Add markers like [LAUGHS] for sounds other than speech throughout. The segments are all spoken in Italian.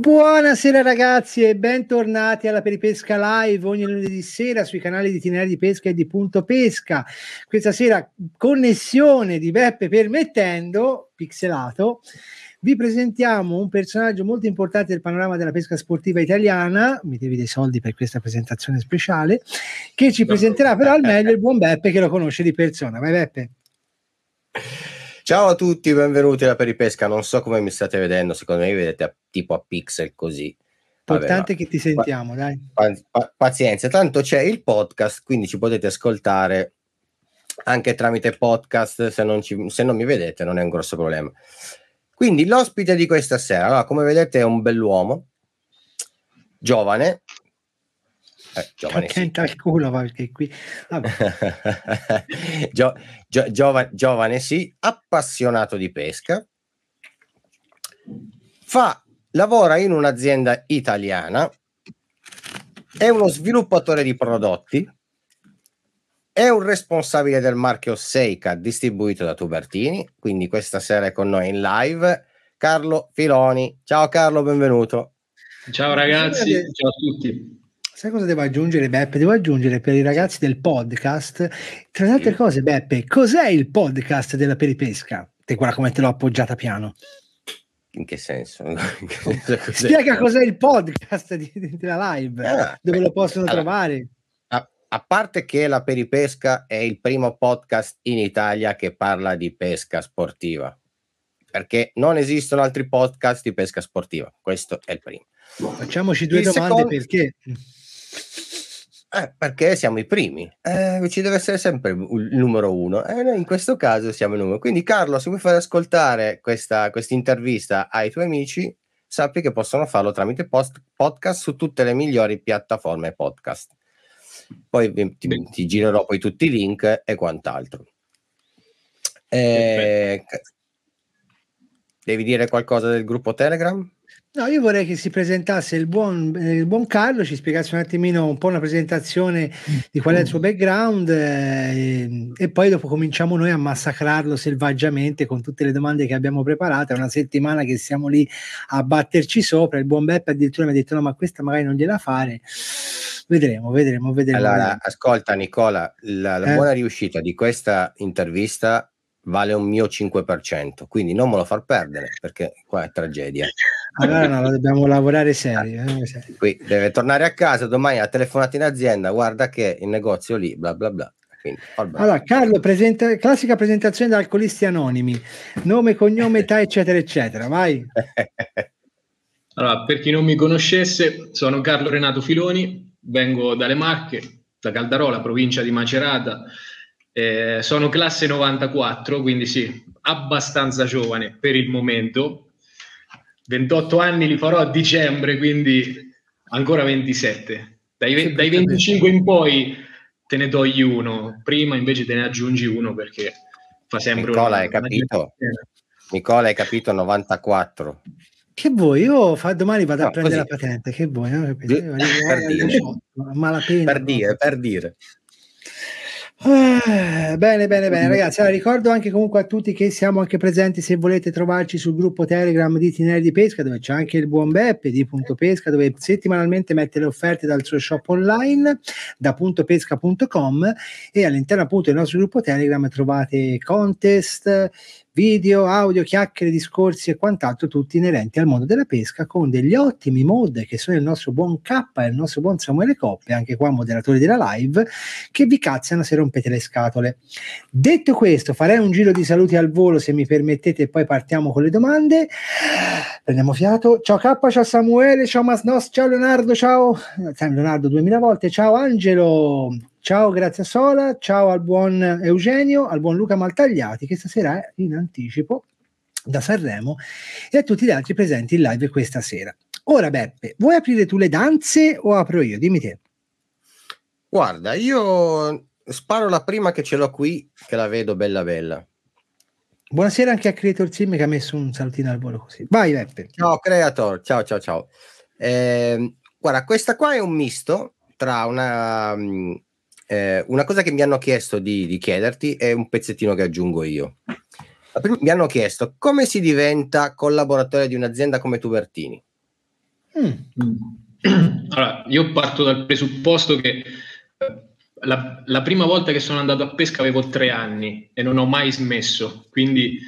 Buonasera ragazzi e bentornati alla Peripesca Live ogni lunedì sera sui canali di Itinerari di Pesca e di Punto Pesca. Questa sera connessione di Beppe permettendo, pixelato, vi presentiamo un personaggio molto importante del panorama della pesca sportiva italiana, mi devi dei soldi per questa presentazione speciale, che ci presenterà però al meglio il [LAUGHS] buon Beppe che lo conosce di persona. Vai Beppe. Ciao a tutti, benvenuti alla Peripesca. Non so come mi state vedendo, secondo me vedete a, tipo a pixel così. Importante che ti sentiamo, dai. pazienza, tanto c'è il podcast, quindi ci potete ascoltare anche tramite podcast. Se non, ci, se non mi vedete, non è un grosso problema. Quindi l'ospite di questa sera, allora, come vedete, è un bell'uomo, giovane, eh, giovane sì. il culo perché qui. [LAUGHS] Gio, gio, giovane, giovane sì appassionato di pesca. Fa lavora in un'azienda italiana. È uno sviluppatore di prodotti. È un responsabile del marchio Seika distribuito da Tubertini. Quindi questa sera è con noi in live Carlo Filoni. Ciao Carlo benvenuto. Ciao ragazzi. ciao a tutti Sai cosa devo aggiungere, Beppe? Devo aggiungere per i ragazzi del podcast, tra le altre cose, Beppe, cos'è il podcast della peripesca? Te guarda come te l'ho appoggiata piano. In che senso? [LAUGHS] cos'è? Spiega cos'è il podcast di, della live, ah, dove beh, lo possono allora, trovare. A, a, parte che la peripesca è il primo podcast in Italia che parla di pesca sportiva, perché non esistono altri podcast di pesca sportiva, questo è il primo. Facciamoci due il domande secondo... perché eh, perché siamo i primi, eh, ci deve essere sempre il numero uno, e eh, noi in questo caso siamo il numero. Quindi, Carlo, se vuoi fare ascoltare questa intervista ai tuoi amici, sappi che possono farlo tramite post- podcast su tutte le migliori piattaforme podcast. Poi ti, ti girerò poi tutti i link e quant'altro. Eh, devi dire qualcosa del gruppo Telegram? No, io vorrei che si presentasse il buon, il buon, Carlo, ci spiegasse un attimino un po' una presentazione di qual è il suo background eh, e poi dopo cominciamo noi a massacrarlo selvaggiamente con tutte le domande che abbiamo preparato. È una settimana che siamo lì a batterci sopra. Il buon Beppe addirittura mi ha detto no, ma questa magari non gliela fare. Vedremo, vedremo, vedremo. Allora, vedremo. ascolta Nicola, la, la eh? buona riuscita di questa intervista vale un mio 5%, quindi non me lo far perdere perché qua è tragedia. Allora no, dobbiamo lavorare seri. Eh, Qui deve tornare a casa, domani ha telefonato in azienda, guarda che il negozio lì, bla bla bla. Quindi, allora, Carlo, presenta, classica presentazione da alcolisti anonimi, nome, cognome, età, eccetera, eccetera. Vai. [LAUGHS] allora, per chi non mi conoscesse, sono Carlo Renato Filoni, vengo dalle Marche, da Caldarola, provincia di Macerata. Eh, sono classe 94, quindi sì, abbastanza giovane per il momento. 28 anni li farò a dicembre, quindi ancora 27. Dai, dai 25 in poi te ne togli uno, prima invece te ne aggiungi uno perché fa sempre Nicola, una, hai capito? Nicola, hai capito 94. Che vuoi? Io fa, domani vado no, a prendere così. la patente. Che vuoi? No? Per, dire, per dire, per dire. Eh, bene, bene, bene, ragazzi. Allora, ricordo anche comunque a tutti che siamo anche presenti se volete trovarci sul gruppo Telegram di Tineri di Pesca, dove c'è anche il buon Beppe di Punto Pesca, dove settimanalmente mette le offerte dal suo shop online da puntopesca.com e all'interno appunto del nostro gruppo Telegram trovate contest, video, audio, chiacchiere, discorsi e quant'altro, tutti inerenti al mondo della pesca, con degli ottimi mod che sono il nostro buon K e il nostro buon Samuele Coppe, anche qua moderatori della live, che vi cazziano se rompete le scatole. Detto questo, farei un giro di saluti al volo se mi permettete, e poi partiamo con le domande. Prendiamo fiato. Ciao K, ciao Samuele, ciao Masnos, ciao Leonardo, ciao Leonardo 2000 volte, ciao Angelo, Ciao, grazie a Sola, ciao al buon Eugenio, al buon Luca Maltagliati che stasera è in anticipo da Sanremo e a tutti gli altri presenti in live questa sera. Ora Beppe, vuoi aprire tu le danze o apro io? Dimmi te. Guarda, io sparo la prima che ce l'ho qui, che la vedo bella bella. Buonasera anche a Creator Sim che ha messo un salutino al volo così. Vai Beppe. Ciao Creator, ciao ciao ciao. Eh, guarda, questa qua è un misto tra una mm, eh, una cosa che mi hanno chiesto di, di, chiederti è un pezzettino che aggiungo io. Mi hanno chiesto come si diventa collaboratore di un'azienda come Tubertini. Mm. [CLEARS THROAT] Allora, io parto dal presupposto che eh, la, la, prima volta che sono andato a pesca avevo tre anni e non ho mai smesso, quindi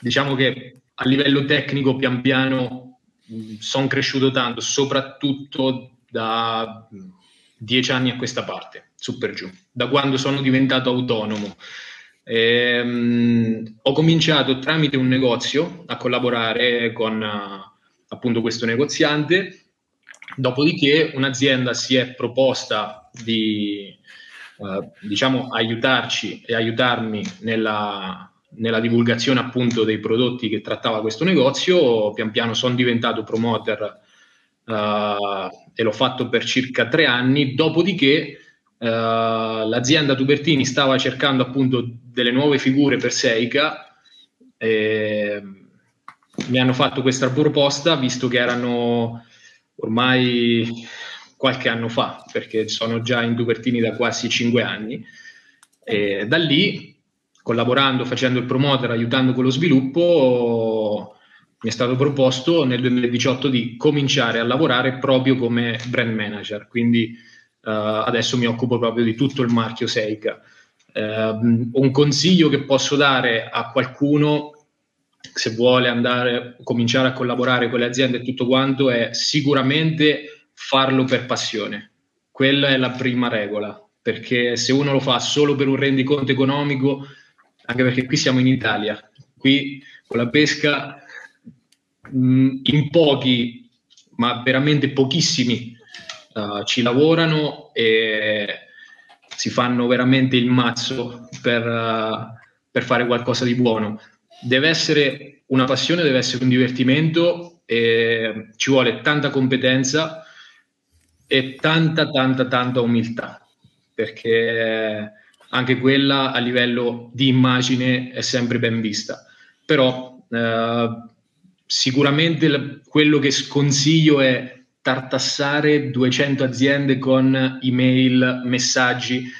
diciamo che a livello tecnico pian piano mm, sono cresciuto tanto, soprattutto da dieci anni a questa parte, su per giù, da quando sono diventato autonomo. Ehm, ho cominciato tramite un negozio a collaborare con uh, appunto questo negoziante, dopodiché un'azienda si è proposta di uh, diciamo aiutarci e aiutarmi nella, nella divulgazione appunto dei prodotti che trattava questo negozio, pian piano sono diventato promoter uh, e l'ho fatto per circa tre anni, dopodiché l'azienda Tubertini stava cercando appunto delle nuove figure per Seika e mi hanno fatto questa proposta visto che erano ormai qualche anno fa, perché sono già in Tubertini da quasi cinque anni. E da lì, collaborando, facendo il promoter, aiutando con lo sviluppo, mi è stato proposto nel 2018 di cominciare a lavorare proprio come brand manager, quindi adesso mi occupo proprio di tutto il marchio Seika. Uh, un consiglio che posso dare a qualcuno se vuole andare cominciare a collaborare con le aziende e tutto quanto è sicuramente farlo per passione. Quella è la prima regola, perché se uno lo fa solo per un rendiconto economico, anche perché qui siamo in Italia, qui con la pesca mh, in pochi, ma veramente pochissimi, uh, ci lavorano e si fanno veramente il mazzo per, uh, per fare qualcosa di buono. Deve essere una passione, deve essere un divertimento e ci vuole tanta competenza e tanta, tanta, tanta umiltà, perché anche quella a livello di immagine è sempre ben vista. Però eh, sicuramente quello che sconsiglio è tartassare 200 aziende con email, messaggi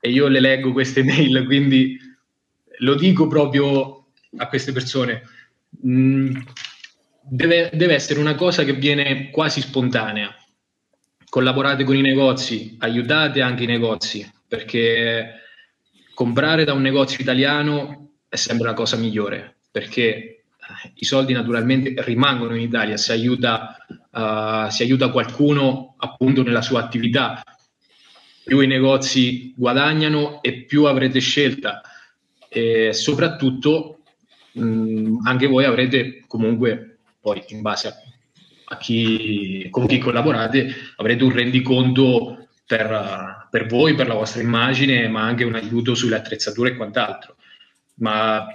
e io le leggo queste [LAUGHS] email, quindi lo dico proprio a queste persone. Mm, deve, deve essere una cosa che viene quasi spontanea. Collaborate con i negozi, aiutate anche i negozi, perché comprare da un negozio italiano è sempre la cosa migliore, perché i soldi naturalmente rimangono in Italia, si aiuta, uh, si aiuta qualcuno appunto nella sua attività, più i negozi guadagnano e più avrete scelta e soprattutto mh, anche voi avrete comunque poi in base a, a chi, con chi collaborate avrete un rendiconto per, per voi, per la vostra immagine, ma anche un aiuto sulle attrezzature e quant'altro. Ma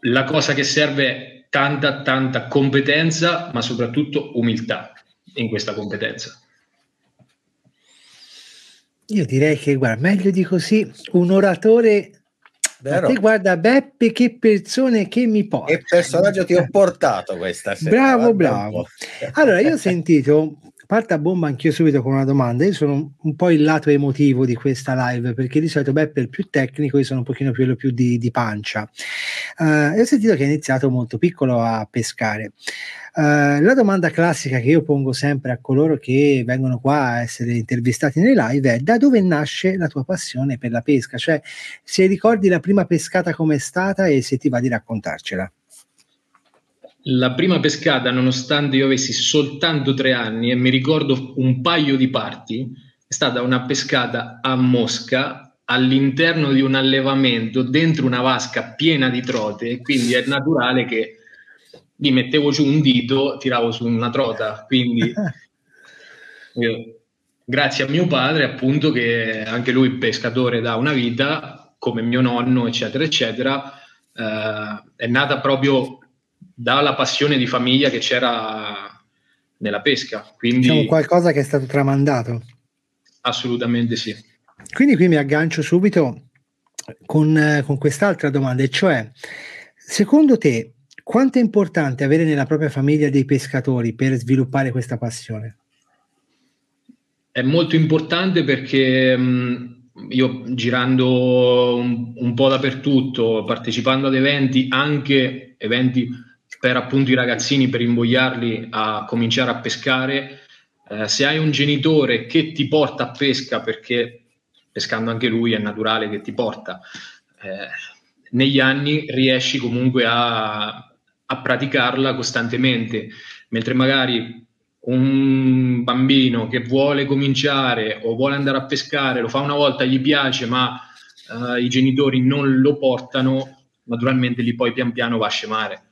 la cosa che serve tanta, tanta competenza, ma soprattutto umiltà in questa competenza. Io direi che, guarda, meglio di così, un oratore Vero? Te guarda Beppe, che persone che mi porta. Che personaggio ti ho portato questa sera? Bravo, bravo. Allora, io ho sentito Parta a bomba anch'io subito con una domanda. Io sono un po' il lato emotivo di questa live perché di solito Beppe è il più tecnico, io sono un pochino più, più di, di pancia. Uh, ho sentito che hai iniziato molto piccolo a pescare. Uh, la domanda classica che io pongo sempre a coloro che vengono qua a essere intervistati nelle live è da dove nasce la tua passione per la pesca? Cioè, se ricordi la prima pescata come è stata e se ti va di raccontarcela. La prima pescata, nonostante io avessi soltanto tre anni e mi ricordo un paio di parti, è stata una pescata a Mosca all'interno di un allevamento dentro una vasca piena di trote quindi è naturale che gli mettevo giù un dito, tiravo su una trota, quindi [LAUGHS] io, grazie a mio padre appunto che anche lui pescatore da una vita come mio nonno eccetera eccetera eh, è nata proprio dalla passione di famiglia che c'era nella pesca. Quindi, diciamo qualcosa che è stato tramandato. Assolutamente sì. Quindi qui mi aggancio subito con, con quest'altra domanda, e cioè, secondo te, quanto è importante avere nella propria famiglia dei pescatori per sviluppare questa passione? È molto importante perché mh, io girando un, un, po' dappertutto, partecipando ad eventi, anche eventi per appunto i ragazzini, per invogliarli a cominciare a pescare. Eh, se hai un genitore che ti porta a pesca, perché pescando anche lui è naturale che ti porta, eh, negli anni riesci comunque a, a praticarla costantemente, mentre magari un bambino che vuole cominciare o vuole andare a pescare, lo fa una volta, gli piace, ma uh, i genitori non lo portano, naturalmente lì poi pian piano va a scemare.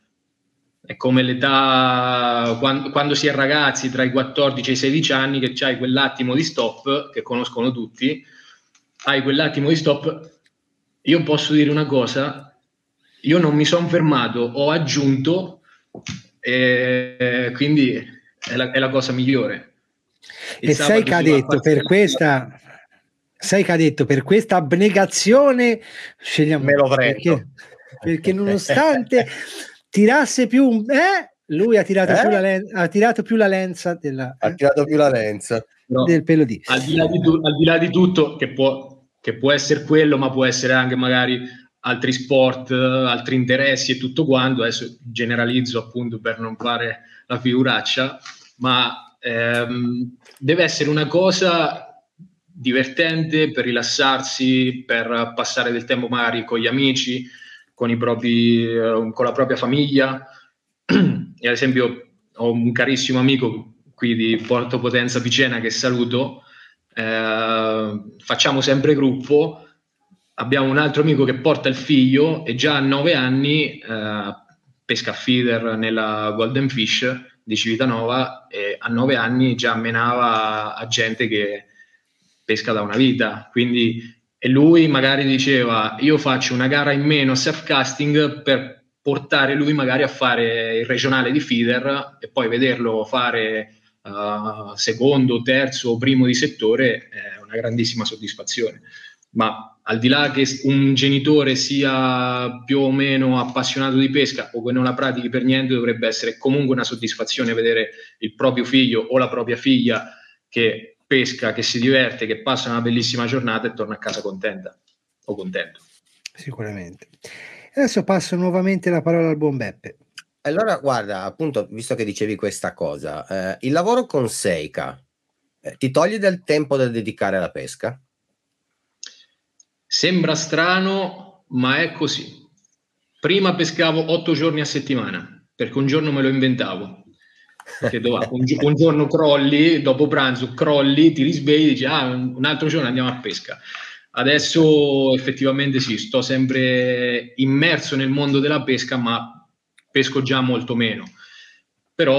È come l'età, quando, quando, si è ragazzi tra i 14 e i 16 anni, che c'hai quell'attimo di stop, che conoscono tutti, hai quell'attimo di stop. Io posso dire una cosa, io non mi sono fermato, ho aggiunto, e quindi è la, è la cosa migliore. Il e sai che ha detto per questa sai che ha detto per questa abnegazione scegliamo me lo perché, perché nonostante [LAUGHS] tirasse più eh, lui ha tirato, eh? più la len- ha tirato più la lenza della, ha tirato più la lenza. No. del pelo di. Al di là di, tu- al di, là di tutto che può, che può essere quello ma può essere anche magari altri sport altri interessi e tutto quanto. Adesso generalizzo appunto per non fare la figuraccia ma ehm, deve essere una cosa divertente per rilassarsi per passare del tempo magari con gli amici con, propri, eh, con la propria famiglia. [CLEARS THROAT] e ad esempio ho un carissimo amico qui di Porto Potenza Picena che saluto, eh, facciamo sempre gruppo, abbiamo un altro amico che porta il figlio e già a nove anni eh, pesca feeder nella Golden Fish di Civitanova e a nove anni già menava a gente che pesca da una vita, quindi e lui magari diceva io faccio una gara in meno a self-casting per portare lui magari a fare il regionale di feeder e poi vederlo fare uh, secondo, terzo o primo di settore è una grandissima soddisfazione. Ma al di là che un genitore sia più o meno appassionato di pesca o che non la pratichi per niente, dovrebbe essere comunque una soddisfazione vedere il proprio figlio o la propria figlia che pesca, che si diverte, che passa una bellissima giornata e torna a casa contenta o contento. Sicuramente. Adesso passo nuovamente la parola al buon Beppe. Allora, guarda, appunto, visto che dicevi questa cosa, eh, il lavoro con Seika eh, ti toglie del tempo da dedicare alla pesca? Sembra strano, ma è così. Prima pescavo otto giorni a settimana, perché un giorno me lo inventavo un, un, giorno crolli, dopo pranzo crolli, ti risvegli e dici ah, un altro giorno andiamo a pesca. Adesso effettivamente sì, sto sempre immerso nel mondo della pesca, ma pesco già molto meno. Però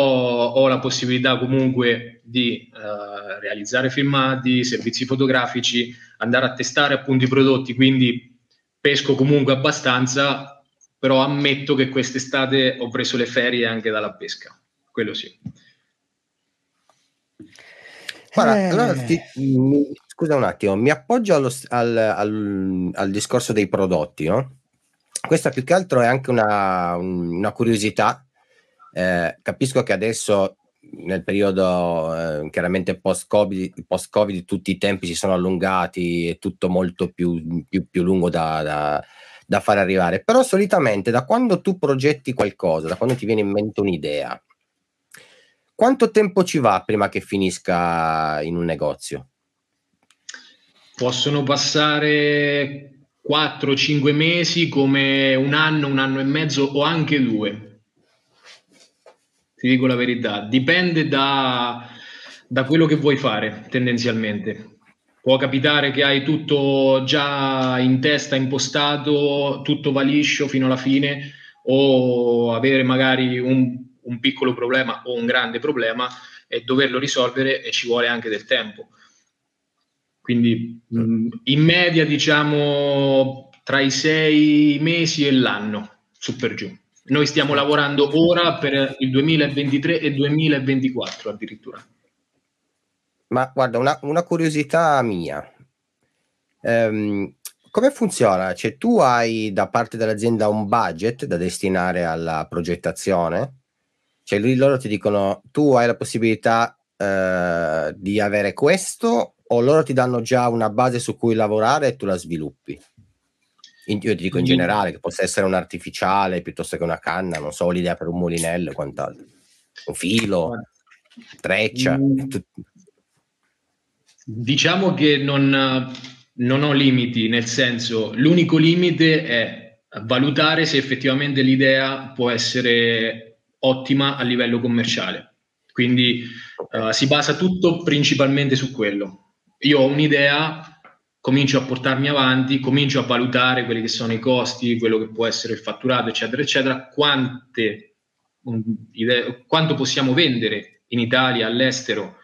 ho la possibilità comunque di uh, realizzare filmati, servizi fotografici, andare a testare appunto i prodotti, quindi pesco comunque abbastanza, però ammetto che quest'estate ho preso le ferie anche dalla pesca quello sì. Guarda, eh. allora ti, scusa un attimo, mi appoggio allo, al, al, al, discorso dei prodotti, no? Questa più che altro è anche una, una curiosità. Eh, capisco che adesso nel periodo eh, chiaramente post-COVID, post-COVID tutti i tempi si sono allungati, è tutto molto più, più, più lungo da, da, da fare arrivare, però solitamente da quando tu progetti qualcosa, da quando ti viene in mente un'idea, quanto tempo ci va prima che finisca in un negozio? Possono passare 4-5 mesi come un anno, un anno e mezzo o anche due. Ti dico la verità, dipende da, da quello che vuoi fare tendenzialmente. Può capitare che hai tutto già in testa, impostato, tutto va liscio fino alla fine, o avere magari un un piccolo problema o un grande problema e doverlo risolvere e ci vuole anche del tempo. Quindi mh, mm, in media diciamo tra i sei mesi e l'anno, su per giù. Noi stiamo lavorando ora per il 2023 e 2024 addirittura. Ma guarda, una, una curiosità mia. Um, come funziona? Cioè, tu hai da parte dell'azienda un budget da destinare alla progettazione? Cioè, lì loro ti dicono, tu hai la possibilità eh, di avere questo o loro ti danno già una base su cui lavorare e tu la sviluppi? In, io ti dico in generale che possa essere un artificiale piuttosto che una canna, non so, l'idea per un mulinello e quant'altro. Un filo, treccia. Mm. Diciamo che non, non ho limiti, nel senso, l'unico limite è valutare se effettivamente l'idea può essere ottima a livello commerciale. Quindi uh, si basa tutto principalmente su quello. Io ho un'idea, comincio a portarmi avanti, comincio a valutare quelli che sono i costi, quello che può essere il fatturato, eccetera, eccetera, quante, um, idee, quanto possiamo vendere in Italia, all'estero,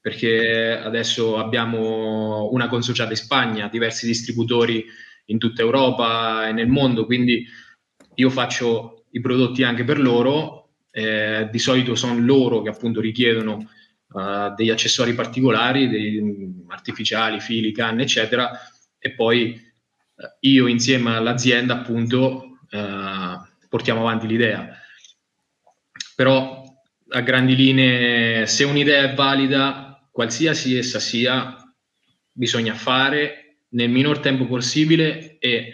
perché adesso abbiamo una consociata in Spagna, diversi distributori in tutta Europa e nel mondo, quindi io faccio i prodotti anche per loro, eh, di solito sono loro che appunto richiedono uh, degli accessori particolari, dei, artificiali, fili, canne, eccetera, e poi uh, io insieme all'azienda appunto uh, portiamo avanti l'idea. Però a grandi linee, se un'idea è valida, qualsiasi essa sia, bisogna fare nel minor tempo possibile e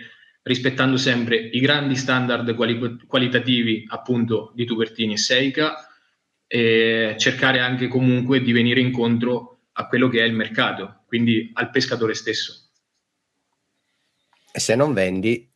rispettando sempre i grandi standard quali- qualitativi appunto di Tubertini e Seika e cercare anche comunque di venire incontro a quello che è il mercato, quindi al pescatore stesso. E se non vendi,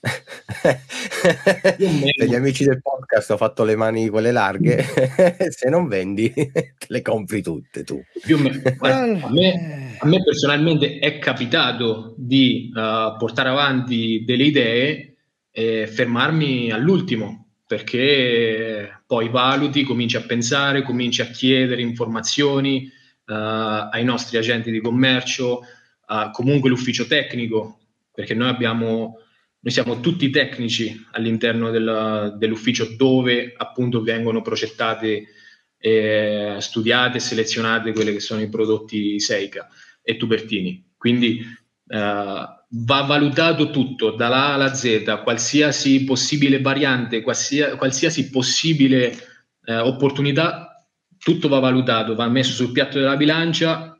per [LAUGHS] gli amici del podcast ho fatto le mani quelle larghe. [LAUGHS] Se non vendi [LAUGHS] te le compri tutte tu. Me, a, me, a, me, personalmente è capitato di uh, portare avanti delle idee e fermarmi all'ultimo perché poi valuti, cominci a pensare, cominci a chiedere informazioni uh, ai nostri agenti di commercio, uh, comunque l'ufficio tecnico, perché noi abbiamo noi siamo tutti tecnici all'interno del, dell'ufficio dove appunto vengono progettate, eh, studiate e selezionate quelle che sono i prodotti Seika e Tubertini. Quindi eh, va valutato tutto, dalla alla Z, qualsiasi possibile variante, qualsiasi, qualsiasi possibile eh, opportunità, tutto va valutato, va messo sul piatto della bilancia,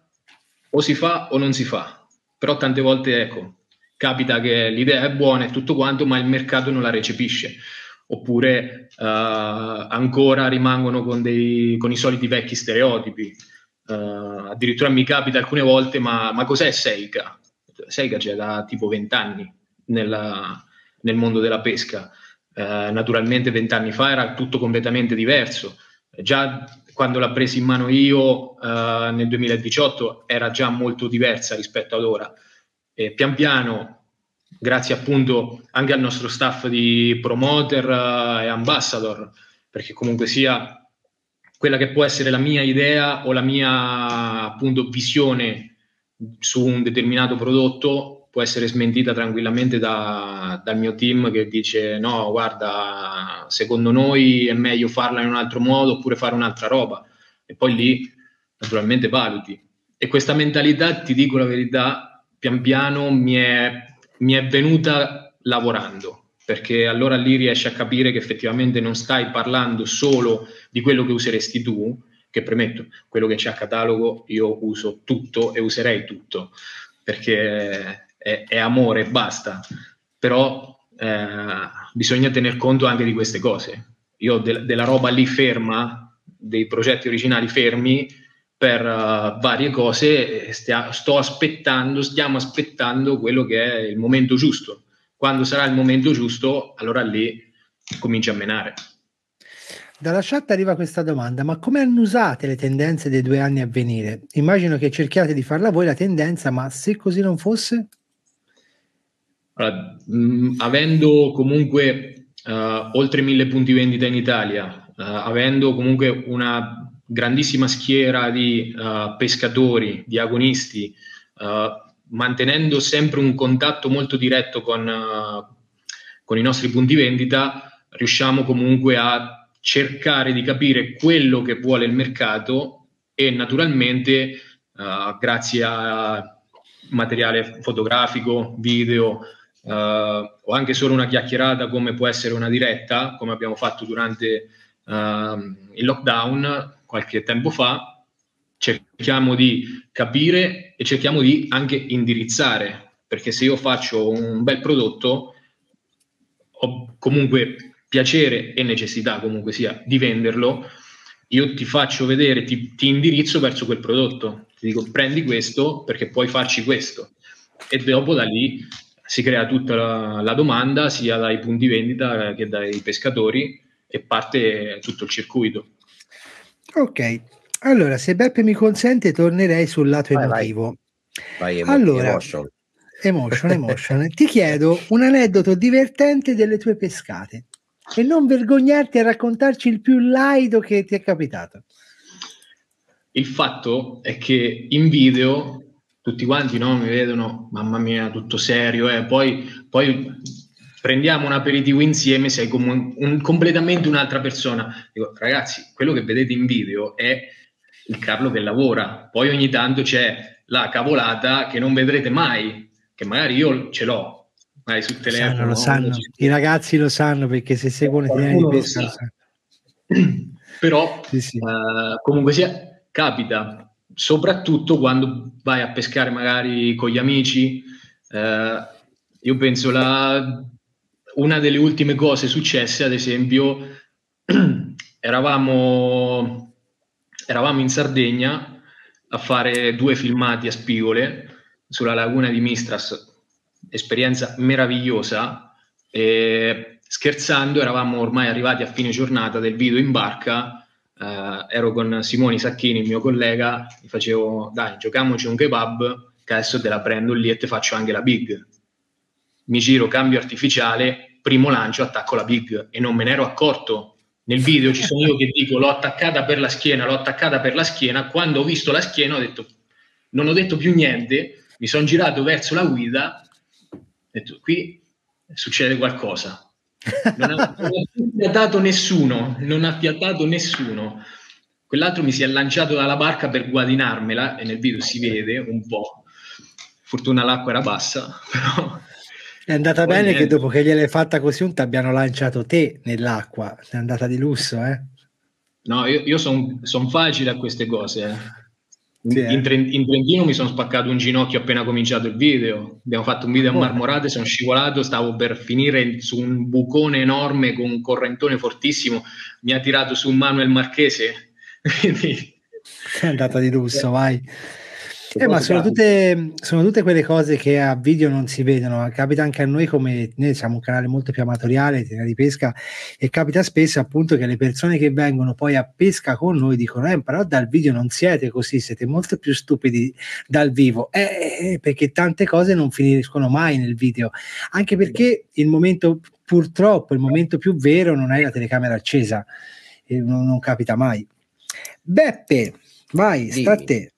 o si fa o non si fa. Però tante volte, ecco, capita che l'idea è buona e tutto quanto, ma il mercato non la recepisce. Oppure uh, ancora rimangono con, dei, con, i soliti vecchi stereotipi. Uh, addirittura mi capita alcune volte, ma, ma cos'è Seika? Seika c'è da tipo 20 anni nel mondo della pesca. Uh, naturalmente vent'anni fa era tutto completamente diverso. Già quando l'ha presa in mano io nel 2018 era già molto diversa rispetto ad ora e pian piano, grazie appunto anche al nostro staff di promoter uh, e ambassador, perché comunque sia quella che può essere la mia idea o la mia appunto visione su un determinato prodotto può essere smentita tranquillamente da, dal mio team che dice no guarda secondo noi è meglio farla in un altro modo oppure fare un'altra roba. E poi lì naturalmente valuti. E questa mentalità ti dico la verità pian piano mi è, mi è venuta lavorando, perché allora lì riesci a capire che effettivamente non stai parlando solo di quello che useresti tu, che premetto, quello che c'è a catalogo io uso tutto e userei tutto, perché è, è amore e basta, però eh, bisogna tener conto anche di queste cose. Io de- della roba lì ferma, dei progetti originali fermi, per uh, varie cose stia, sto aspettando, stiamo aspettando quello che è il momento giusto. Quando sarà il momento giusto, allora lì comincia a menare. Dalla chat arriva questa domanda, ma come annusate le tendenze dei due anni a venire? Immagino che cerchiate di farla voi la tendenza, ma se così non fosse? Allora, mh, mm, avendo comunque uh, oltre mille punti vendita in Italia, uh, avendo comunque una grandissima schiera di uh, pescatori, di agonisti, uh, mantenendo sempre un contatto molto diretto con, uh, con, i nostri punti vendita, riusciamo comunque a cercare di capire quello che vuole il mercato e naturalmente grazie a materiale fotografico, video o anche solo una chiacchierata come può essere una diretta, come abbiamo fatto durante il lockdown, qualche tempo fa, cerchiamo di capire e cerchiamo di anche indirizzare perché se io faccio un bel prodotto ho comunque piacere e necessità comunque sia di venderlo, io ti faccio vedere, ti, ti indirizzo verso quel prodotto, ti dico prendi questo perché puoi farci questo e dopo da lì si crea tutta la, la domanda sia dai punti vendita che dai pescatori e parte tutto il circuito. Ok, allora se Beppe mi consente tornerei sul lato vai, emotivo. Vai, vai allora, emotion. Emotion, [LAUGHS] emotion. Ti chiedo un aneddoto divertente delle tue pescate e non vergognarti a raccontarci il più laido che ti è capitato. Il fatto è che in video tutti quanti no, mi vedono, mamma mia, tutto serio, eh. poi, poi prendiamo un aperitivo insieme, sei come un, un, completamente un'altra persona. Dico, ragazzi, quello che vedete in video è il Carlo che lavora, poi ogni tanto c'è la cavolata che non vedrete mai, che magari io ce l'ho, magari sul telefono. Sanno, lo sanno. I ragazzi lo sanno perché se seguono i di pesca [CLEARS THROAT] Però sì, sì. Uh, comunque sia, capita, soprattutto quando vai a pescare magari con gli amici. Uh, io penso la, una delle ultime cose successe, ad esempio, [CLEARS THROAT] eravamo, eravamo in Sardegna a fare due filmati a spigole sulla laguna di Mistras, esperienza meravigliosa. E scherzando, eravamo ormai arrivati a fine giornata del video in barca. Uh, ero con Simone Sacchini, il mio collega, gli facevo dai, giochiamoci un kebab, che adesso te la prendo lì e ti faccio anche la big. Mi giro, cambio artificiale, primo lancio, attacco la big e non me ne ero accorto. Nel video ci sono io che dico l'ho attaccata per la schiena, l'ho attaccata per la schiena. Quando ho visto la schiena ho detto, non ho detto più niente, mi sono girato verso la guida, ho detto qui succede qualcosa. Non ha, fiatato nessuno, non ha fiatato nessuno. Quell'altro mi si è lanciato dalla barca per guadinarmela e nel video si vede un po'. Fortuna l'acqua era bassa, [LAUGHS] però... È andata Poi bene niente. che dopo che gliel'hai fatta così un ti abbiano lanciato te nell'acqua, è andata di lusso, eh? No, io, io sono son facile a queste cose. Eh. Sì, in, eh. in, Trentino mi sono spaccato un ginocchio appena cominciato il video. Abbiamo fatto un video a marmorate, sono scivolato, stavo per finire su un bucone enorme con un correntone fortissimo. Mi ha tirato su Manuel Marchese. [LAUGHS] Quindi... È andata di lusso, vai. Eh, ma sono tutte, sono tutte, quelle cose che a video non si vedono, capita anche a noi come noi siamo un canale molto più amatoriale di pesca e capita spesso appunto che le persone che vengono poi a pesca con noi dicono eh, però dal video non siete così, siete molto più stupidi dal vivo, eh, eh, eh perché tante cose non finiscono mai nel video, anche perché il momento purtroppo, il momento più vero non è la telecamera accesa, non, non capita mai. Beppe, vai, sta a te.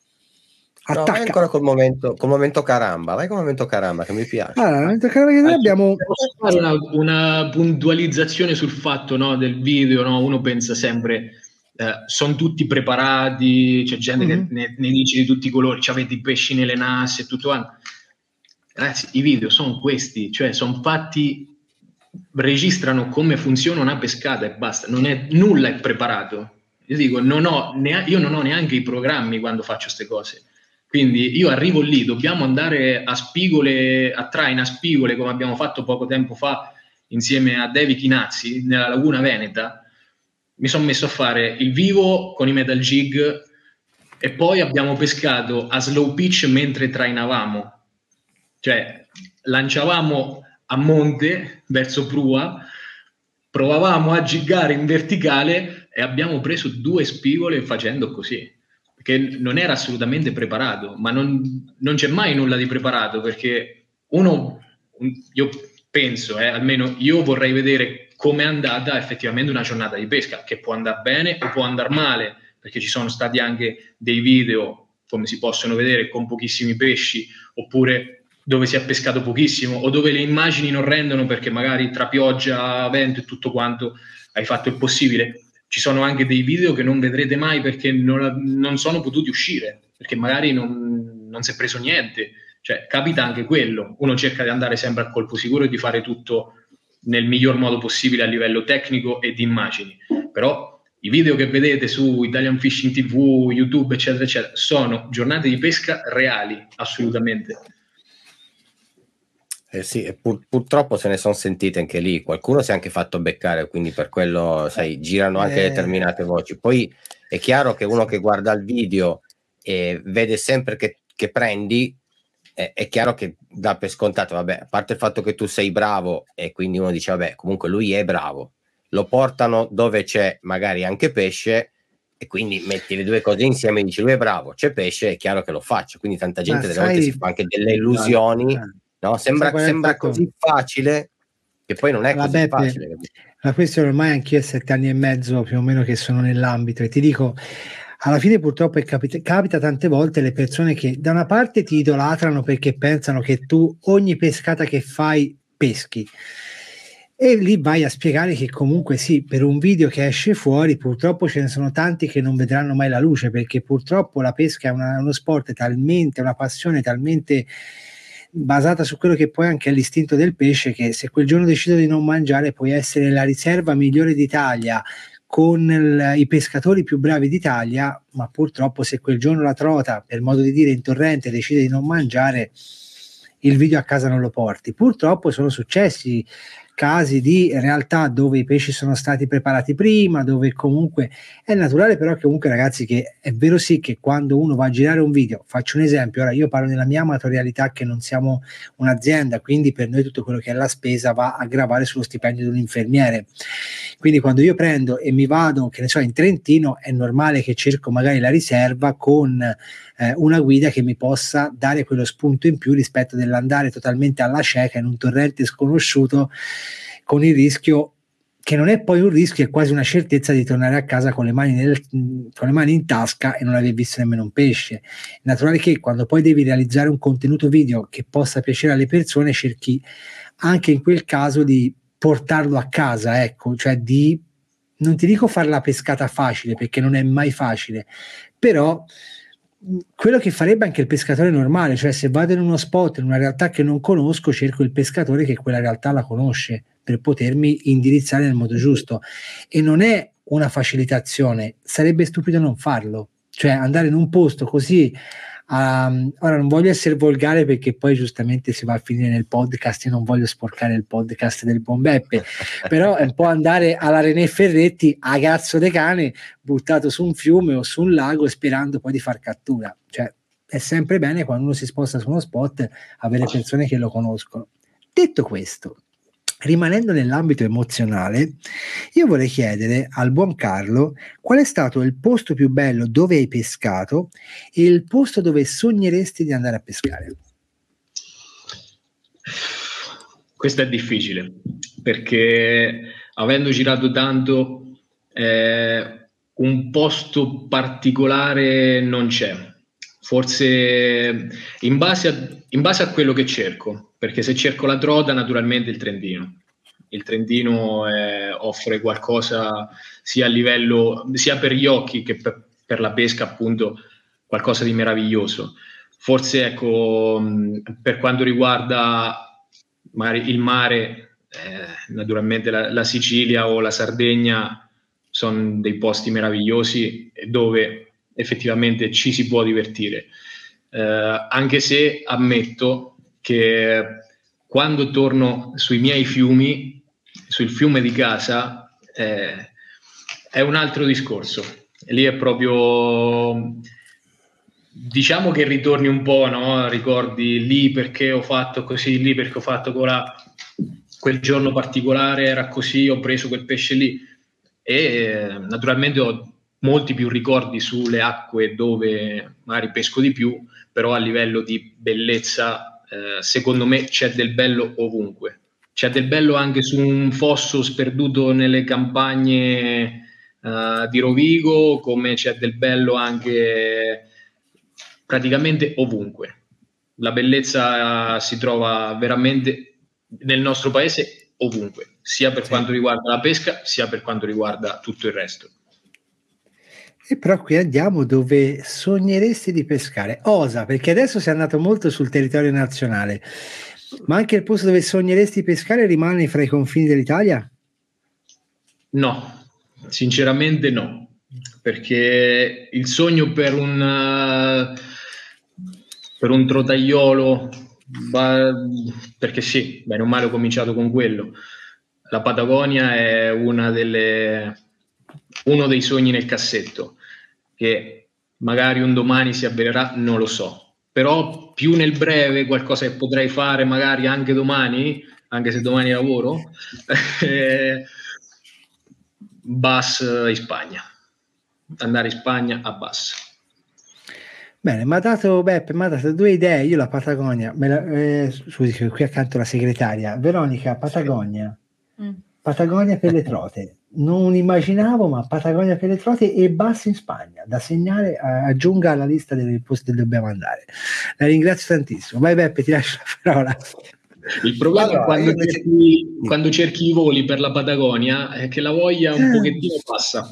No, vai ancora col momento, col momento caramba, vai col momento caramba che mi piace. Allora, momento caramba che noi abbiamo... Posso fare una, una, puntualizzazione sul fatto no, del video, no? uno pensa sempre... Eh, sono tutti preparati, c'è gente mm-hmm. che ne, ne, dice di tutti i colori, avete i pesci nelle nasse e tutto quanto. Ragazzi, i video sono questi, cioè sono fatti, registrano come funziona una pescata e basta, non è nulla è preparato. Io dico, non ho, io non ho neanche i programmi quando faccio queste cose. Quindi io arrivo lì, dobbiamo andare a spigole, a traina spigole, come abbiamo fatto poco tempo fa insieme a Devi Chinazzi nella Laguna Veneta. Mi sono messo a fare il vivo con i metal jig e poi abbiamo pescato a slow pitch mentre trainavamo. Cioè, lanciavamo a monte verso prua, provavamo a giggare in verticale e abbiamo preso due spigole facendo così che non era assolutamente preparato, ma non, non c'è mai nulla di preparato perché uno, io penso, eh, almeno io vorrei vedere come è andata effettivamente una giornata di pesca, che può andare bene o può andare male, perché ci sono stati anche dei video, come si possono vedere, con pochissimi pesci, oppure dove si è pescato pochissimo, o dove le immagini non rendono perché magari tra pioggia, vento e tutto quanto hai fatto il possibile ci sono anche dei video che non vedrete mai perché non, non sono potuti uscire, perché magari non, non si è preso niente. Cioè, capita anche quello. Uno cerca di andare sempre a colpo sicuro e di fare tutto nel miglior modo possibile a livello tecnico e di immagini. Però i video che vedete su Italian Fishing TV, YouTube, eccetera, eccetera, sono giornate di pesca reali, assolutamente. Eh sì, pur, purtroppo se ne sono sentite anche lì. Qualcuno si è anche fatto beccare, quindi per quello, sai, girano anche eh... determinate voci. Poi è chiaro che uno che guarda il video e vede sempre che, che prendi, è, è, chiaro che dà per scontato, vabbè, a parte il fatto che tu sei bravo e quindi uno dice, vabbè, comunque lui è bravo. Lo portano dove c'è magari anche pesce e quindi metti le due cose insieme e dici lui è bravo, c'è pesce, è chiaro che lo faccio. Quindi tanta gente delle volte si fa anche delle illusioni. Eh No? Sembra, sembra così facile che poi non è Vabbè, così facile. Ma questo ormai anch'io ho sette anni e mezzo più o meno che sono nell'ambito e ti dico, alla fine purtroppo capita, capita, tante volte le persone che da una parte ti idolatrano perché pensano che tu ogni pescata che fai peschi e lì vai a spiegare che comunque sì, per un video che esce fuori purtroppo ce ne sono tanti che non vedranno mai la luce perché purtroppo la pesca è una, uno sport talmente, una passione talmente basata su quello che poi anche è l'istinto del pesce, che se quel giorno decido di non mangiare puoi essere la riserva migliore d'Italia con il, i pescatori più bravi d'Italia, ma purtroppo se quel giorno la trota, per modo di dire, in torrente decide di non mangiare, il video a casa non lo porti. Purtroppo sono successi casi di realtà dove i pesci sono stati preparati prima, dove comunque è naturale però che comunque ragazzi che è vero sì che quando uno va a girare un video, faccio un esempio, ora io parlo nella mia amatorialità che non siamo un'azienda, quindi per noi tutto quello che è la spesa va a gravare sullo stipendio di un infermiere. Quindi quando io prendo e mi vado, che ne so, in Trentino, è normale che cerco magari la riserva con eh, una guida che mi possa dare quello spunto in più rispetto dell'andare totalmente alla cieca in un torrente sconosciuto con il rischio che non è poi un rischio, è quasi una certezza di tornare a casa con le mani, nel, con le mani in tasca e non aver visto nemmeno un pesce. È naturale che quando poi devi realizzare un contenuto video che possa piacere alle persone, cerchi anche in quel caso di portarlo a casa, ecco, cioè di non ti dico fare la pescata facile perché non è mai facile, però quello che farebbe anche il pescatore normale, cioè se vado in uno spot, in una realtà che non conosco, cerco il pescatore che quella realtà la conosce per potermi indirizzare nel modo giusto. E non è una facilitazione, sarebbe stupido non farlo, cioè andare in un posto così Um, ora non voglio essere volgare perché poi giustamente si va a finire nel podcast e non voglio sporcare il podcast del buon Beppe, [LAUGHS] però è un po' andare alla René Ferretti a cazzo de cane buttato su un fiume o su un lago sperando poi di far cattura. Cioè, è sempre bene quando uno si sposta su uno spot avere persone che lo conoscono. Detto questo, Rimanendo nell'ambito emozionale, io vorrei chiedere al buon Carlo qual è stato il posto più bello dove hai pescato e il posto dove sogneresti di andare a pescare. Questo è difficile perché avendo girato tanto, eh, un posto particolare non c'è. Forse in base, a, in base a quello che cerco perché se cerco la trota naturalmente il Trentino. Il Trentino eh, offre qualcosa sia a livello, sia per gli occhi che per, per la pesca appunto, qualcosa di meraviglioso. Forse ecco, per quanto riguarda il mare, eh, naturalmente la, la Sicilia o la Sardegna sono dei posti meravigliosi dove effettivamente ci si può divertire. Eh, anche se ammetto che quando torno sui miei fiumi, sul fiume di casa, eh, è un altro discorso. Lì è proprio, diciamo che ritorni un po', no? ricordi lì perché ho fatto così, lì perché ho fatto quella, quel giorno particolare, era così, ho preso quel pesce lì. E naturalmente ho molti più ricordi sulle acque dove magari pesco di più, però a livello di bellezza eh, secondo me c'è del bello ovunque. C'è del bello anche su un fosso sperduto nelle campagne uh, di Rovigo, come c'è del bello anche praticamente ovunque. La bellezza si trova veramente nel nostro paese ovunque, sia per sì. quanto riguarda la pesca, sia per quanto riguarda tutto il resto. E però qui andiamo dove sogneresti di pescare. Osa, perché adesso sei andato molto sul territorio nazionale, ma anche il posto dove sogneresti di pescare rimane fra i confini dell'Italia? No, sinceramente no, perché il sogno per un, per un trotaiolo perché sì, bene o male ho cominciato con quello. La Patagonia è una delle, uno dei sogni nel cassetto, che magari un domani si avvererà, non lo so. Però più nel breve qualcosa che potrei fare magari anche domani, anche se domani lavoro, [LAUGHS] eh, bus in Spagna. Andare in Spagna a bus. Bene, mi ha dato Beppe, mi ha dato due idee. Io la Patagonia, la, eh, scusi, qui accanto la segretaria, Veronica, Patagonia, mm. Patagonia per le trote. Non immaginavo, ma Patagonia per le trote e Bassi in Spagna, da segnare, aggiunga alla lista dei posti che dobbiamo andare. La ringrazio tantissimo. Vai Beppe, ti lascio la parola. Il problema allora, è quando, invece... cerchi, quando cerchi i voli per la Patagonia è che la voglia un eh. pochettino passa.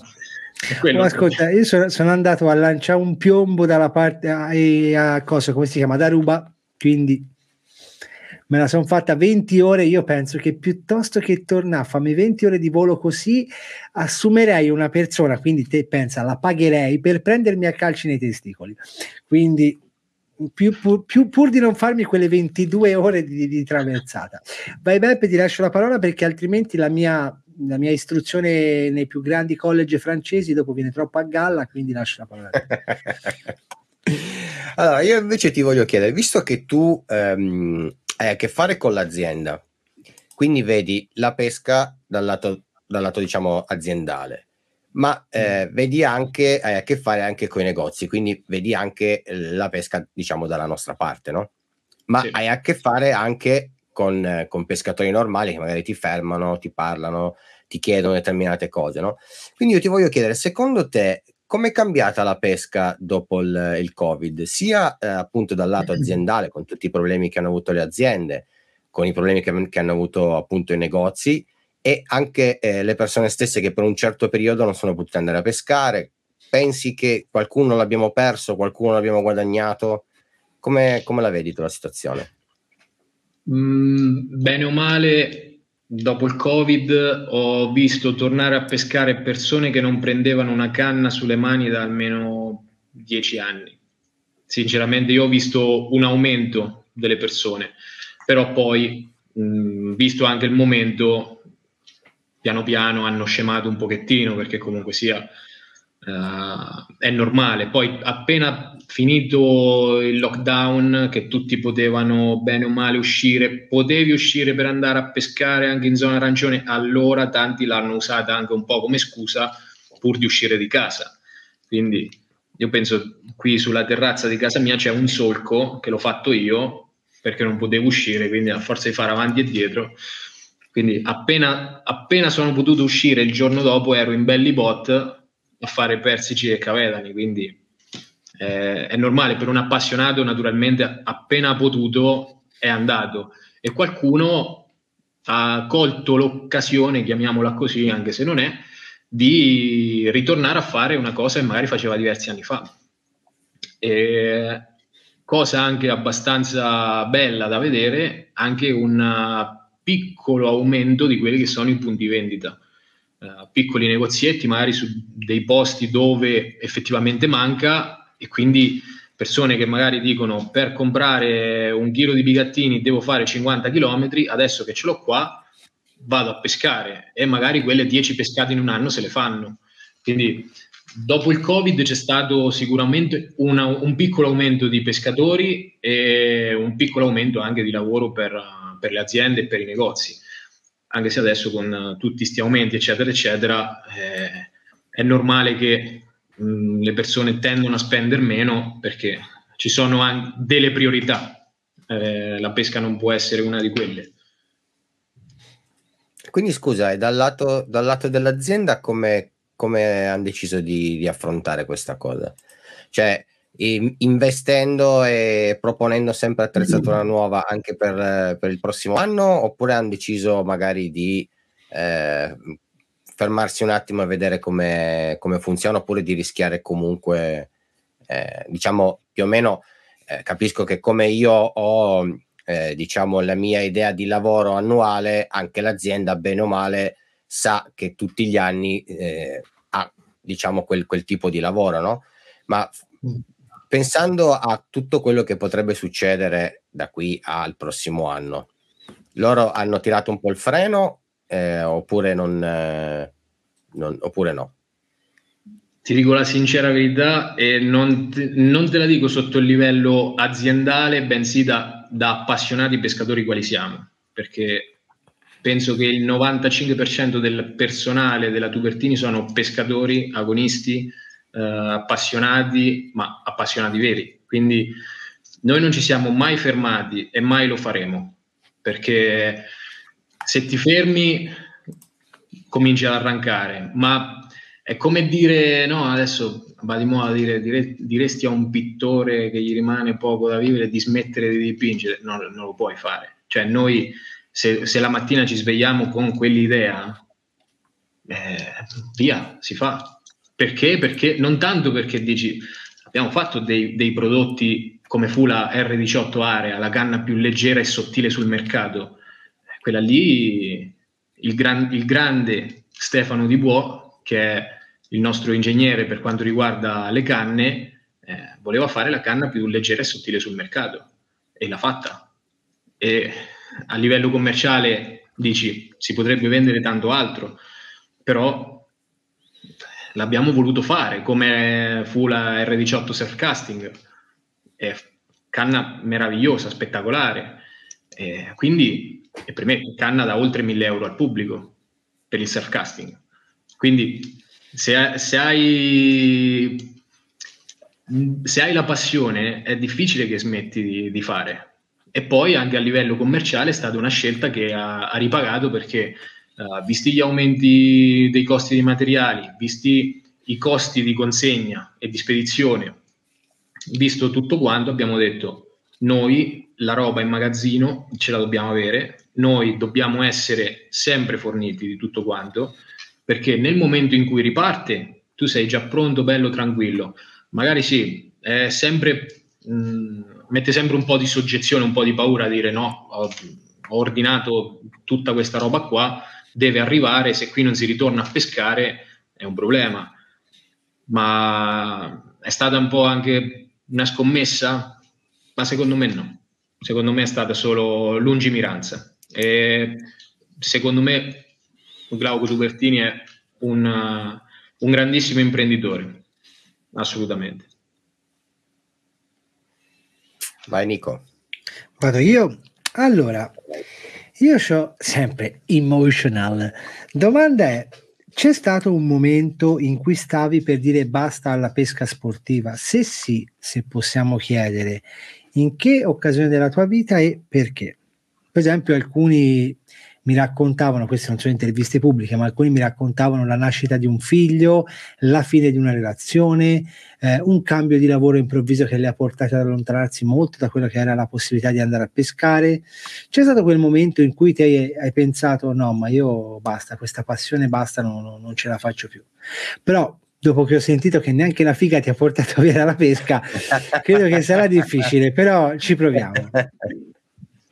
Oh, ascolta, io sono, sono, andato a lanciare un piombo dalla parte a, a cosa, come si chiama, da Ruba, quindi me la sono fatta 20 ore. Io penso che piuttosto che tornare a farmi 20 ore di volo così, assumerei una persona, quindi te pensa, la pagherei per prendermi a calci nei testicoli. Quindi più, pur, più, pur di non farmi quelle 22 ore di, di traversata. Vai Beppe, ti lascio la parola perché altrimenti la mia la mia istruzione nei più grandi college francesi dopo viene troppo a galla, quindi lascio la parola. [LAUGHS] allora, io invece ti voglio chiedere, visto che tu ehm, hai a che fare con l'azienda, quindi vedi la pesca dal lato, dal lato diciamo aziendale, ma eh, mm. vedi anche, hai a che fare anche con i negozi, quindi vedi anche la pesca diciamo dalla nostra parte, no? Ma sì. hai a che fare anche con, con, pescatori normali che magari ti fermano, ti parlano, ti chiedono determinate cose. No? Quindi io ti voglio chiedere, secondo te, come è cambiata la pesca dopo il, il Covid? Sia eh, appunto dal lato [CLEARS THROAT] aziendale, con tutti i problemi che hanno avuto le aziende, con i problemi che, che hanno avuto appunto i negozi, e anche eh, le persone stesse che per un certo periodo non sono potute andare a pescare. Pensi che qualcuno l'abbiamo perso, qualcuno l'abbiamo guadagnato? Come, come la vedi tu la situazione? Mm, bene o male, dopo il Covid ho visto tornare a pescare persone che non prendevano una canna sulle mani da almeno dieci anni. Sinceramente io ho visto un aumento delle persone, però poi, mh, visto anche il momento, piano piano hanno scemato un pochettino perché comunque sia Uh, è normale. Poi appena finito il lockdown, che tutti potevano bene o male uscire, potevi uscire per andare a pescare anche in zona arancione, allora tanti l'hanno usata anche un po' come scusa pur di uscire di casa. Quindi io penso qui sulla terrazza di casa mia c'è un solco che l'ho fatto io perché non potevo uscire, quindi a forza di fare avanti e dietro. Quindi appena, appena sono potuto uscire il giorno dopo ero in belli bot a fare persici e cavedani, quindi eh, è normale per un appassionato naturalmente appena potuto è andato e qualcuno ha colto l'occasione, chiamiamola così, anche se non è, di ritornare a fare una cosa che magari faceva diversi anni fa. E cosa anche abbastanza bella da vedere, anche un piccolo aumento di quelli che sono i punti vendita. Uh, piccoli negozietti, magari su dei posti dove effettivamente manca e quindi persone che magari dicono per comprare un chilo di bigattini devo fare 50 km, adesso che ce l'ho qua vado a pescare e magari quelle 10 pescate in un anno se le fanno. Quindi dopo il Covid c'è stato sicuramente una, un piccolo aumento di pescatori e un piccolo aumento anche di lavoro per, per le aziende e per i negozi anche se adesso con tutti questi aumenti, eccetera, eccetera, eh, è normale che mh, le persone tendono a spendere meno perché ci sono anche delle priorità. Eh, la pesca non può essere una di quelle. Quindi scusa, dal lato, dal lato dell'azienda come, come hanno deciso di, di affrontare questa cosa? Cioè, investendo e proponendo sempre attrezzatura mm. nuova anche per, per il prossimo anno oppure hanno deciso magari di eh, fermarsi un attimo e vedere come, come, funziona oppure di rischiare comunque eh, diciamo più o meno eh, capisco che come io ho eh, diciamo la mia idea di lavoro annuale anche l'azienda bene o male sa che tutti gli anni eh, ha diciamo quel, quel tipo di lavoro no? ma mm pensando a tutto quello che potrebbe succedere da qui al prossimo anno. Loro hanno tirato un po' il freno eh, oppure, non, eh, non, oppure no? Ti dico la sincera verità e non non te la dico sotto il livello aziendale, bensì da, da appassionati pescatori quali siamo, perché penso che il 95% del personale della Tubertini sono pescatori, agonisti, eh, appassionati, ma appassionati veri. Quindi noi non ci siamo mai fermati e mai lo faremo, perché se ti fermi cominci ad arrancare, ma è come dire, no, adesso va di moda dire, dire, diresti a un pittore che gli rimane poco da vivere di smettere di dipingere, no, non lo puoi fare. Cioè noi se, se la mattina ci svegliamo con quell'idea, eh, via, si fa. Perché? Perché non tanto perché dici abbiamo fatto dei, dei prodotti come fu la R18 Area, la canna più leggera e sottile sul mercato. Quella lì, il, gran, il grande Stefano Di Buo, che è il nostro ingegnere per quanto riguarda le canne, eh, voleva fare la canna più leggera e sottile sul mercato e l'ha fatta. E a livello commerciale dici si potrebbe vendere tanto altro, però l'abbiamo voluto fare come fu la R18 Surfcasting, è canna meravigliosa, spettacolare, e quindi e per me canna da oltre 1000 euro al pubblico per il surfcasting. Quindi se, se, hai, se hai la passione è difficile che smetti di, di fare. E poi anche a livello commerciale è stata una scelta che ha, ha ripagato perché uh, visti gli aumenti dei costi dei materiali, visti i costi di consegna e di spedizione, visto tutto quanto, abbiamo detto noi la roba in magazzino ce la dobbiamo avere, noi dobbiamo essere sempre forniti di tutto quanto, perché nel momento in cui riparte tu sei già pronto, bello, tranquillo. Magari sì, è sempre... Mh, mette sempre un po' di soggezione, un po' di paura a dire no, ho, ho ordinato tutta questa roba qua, deve arrivare, se qui non si ritorna a pescare è un problema. Ma è stata un po' anche una scommessa? Ma secondo me no. Secondo me è stata solo lungimiranza. E secondo me Glauco Tubertini è un, un grandissimo imprenditore, assolutamente. Vai Nico. Vado io? Allora, io ho sempre emotional. Domanda è, c'è stato un momento in cui stavi per dire basta alla pesca sportiva? Se sì, se possiamo chiedere, in che occasione della tua vita e perché? Per esempio, alcuni mi raccontavano, queste non sono interviste pubbliche, ma alcuni mi raccontavano la nascita di un figlio, la fine di una relazione, eh, un cambio di lavoro improvviso che le ha portate ad allontanarsi molto da quello che era la possibilità di andare a pescare. C'è stato quel momento in cui ti hai, hai pensato no, ma io basta, questa passione basta, non, non ce la faccio più. Però dopo che ho sentito che neanche la figa ti ha portato [LAUGHS] via dalla pesca, credo che sarà difficile, però ci proviamo.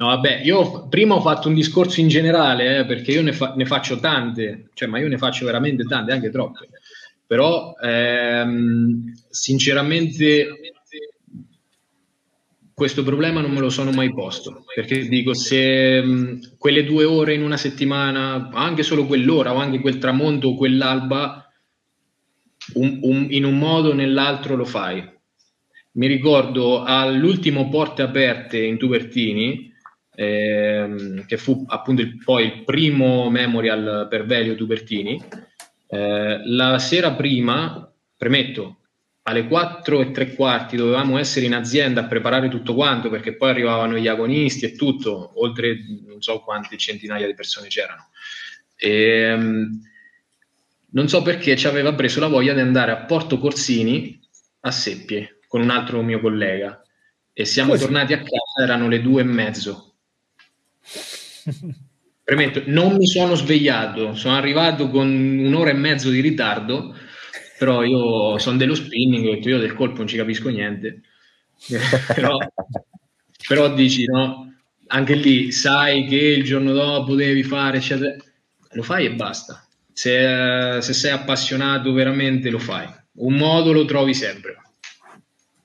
No, vabbè, io prima ho fatto un discorso in generale, eh, perché io ne, fa- ne, faccio tante, cioè, ma io ne faccio veramente tante, anche troppe. Però, ehm, sinceramente, questo problema non me lo sono mai posto, perché dico, se mh, quelle due ore in una settimana, anche solo quell'ora, o anche quel tramonto o quell'alba, un, un, in un modo o nell'altro lo fai. Mi ricordo all'ultimo Porte Aperte in Tubertini, ehm, che fu appunto il, poi il primo memorial per Velio Tubertini. Eh, la sera prima, premetto, alle 4 e tre quarti dovevamo essere in azienda a preparare tutto quanto perché poi arrivavano gli agonisti e tutto, oltre non so quante centinaia di persone c'erano. E, ehm, non so perché ci aveva preso la voglia di andare a Porto Corsini a Seppie con un altro mio collega e siamo Così. tornati a casa, erano le due e mezzo Premetto, non mi sono svegliato, sono arrivato con un'ora e mezzo di ritardo, però io sono dello spinning, ho detto io del colpo non ci capisco niente. [LAUGHS] però, però dici, no? Anche lì sai che il giorno dopo devi fare, eccetera. Lo fai e basta. Se, se sei appassionato veramente lo fai. Un modo lo trovi sempre.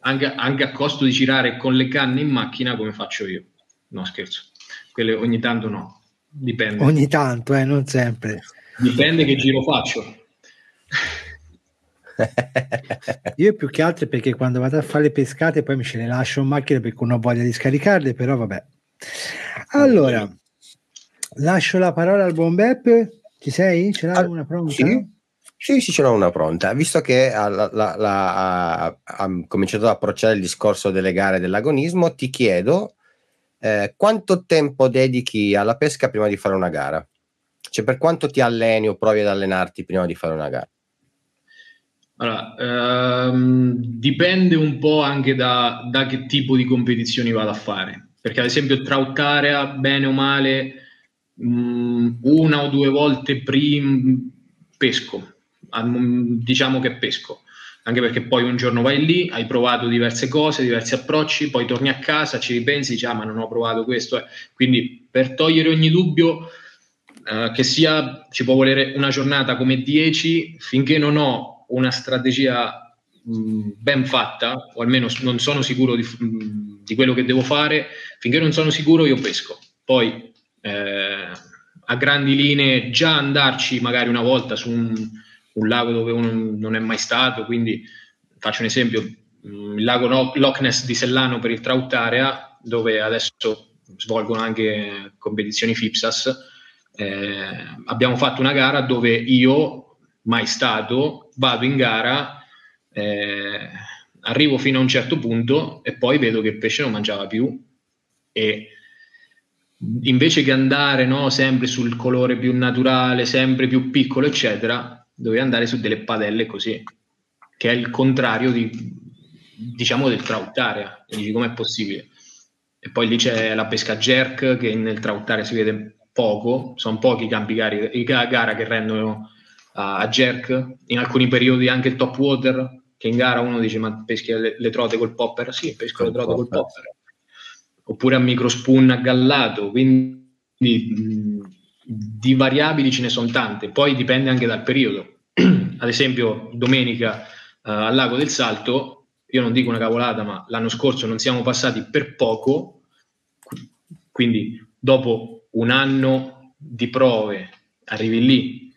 anche, anche a costo di girare con le canne in macchina come faccio io. No, scherzo. Quelle ogni tanto no, dipende. Ogni tanto, eh, non sempre. Dipende che giro faccio. [LAUGHS] Io più che altro perché quando vado a fare le pescate poi mi ce le lascio in macchina perché non ho voglia di scaricarle, però vabbè. Allora, lascio la parola al buon Beppe. Ci sei? Ce l'hai ah, una pronta? Sì. Sì, sì, ce n'ho una pronta. Visto che ha, la, la, la, ha, ha, cominciato ad approcciare il discorso delle gare dell'agonismo, ti chiedo eh, quanto tempo dedichi alla pesca prima di fare una gara? Cioè, per quanto ti alleni o provi ad allenarti prima di fare una gara? Allora, ehm, dipende un po' anche da, da, che tipo di competizioni vado a fare. Perché, ad esempio, trout area, bene o male, mh, mm, una o due volte prima pesco diciamo che pesco, anche perché poi un giorno vai lì, hai provato diverse cose, diversi approcci, poi torni a casa, ci ripensi, dici, ah, ma non ho provato questo. Eh. Quindi per togliere ogni dubbio, eh, che sia, ci può volere una giornata come 10, finché non ho una strategia mh, ben fatta, o almeno non sono sicuro di, mh, di, quello che devo fare, finché non sono sicuro io pesco. Poi eh, a grandi linee già andarci magari una volta su un un lago dove uno non è mai stato, quindi faccio un esempio, il lago Loch Ness di Sellano per il Trout Area, dove adesso svolgono anche competizioni FIPSAS, eh, abbiamo fatto una gara dove io, mai stato, vado in gara, eh, arrivo fino a un certo punto e poi vedo che il pesce non mangiava più. E invece che andare no, sempre sul colore più naturale, sempre più piccolo, eccetera, dovevi andare su delle padelle così, che è il contrario di, diciamo del trout area. E dici com'è possibile? E poi lì c'è la pesca jerk che nel trout area si vede poco, sono pochi i campi gari, i gara che rendono a, a jerk, in alcuni periodi anche il top water, che in gara uno dice ma peschi le, le trote col popper? Sì, pesco le trote col popper. Oppure a microspoon aggallato, quindi mh, di variabili ce ne sono tante, poi dipende anche dal periodo. [CLEARS THROAT] Ad esempio, domenica uh, al Lago del Salto, io non dico una cavolata, ma l'anno scorso non siamo passati per poco, quindi dopo un anno di prove arrivi lì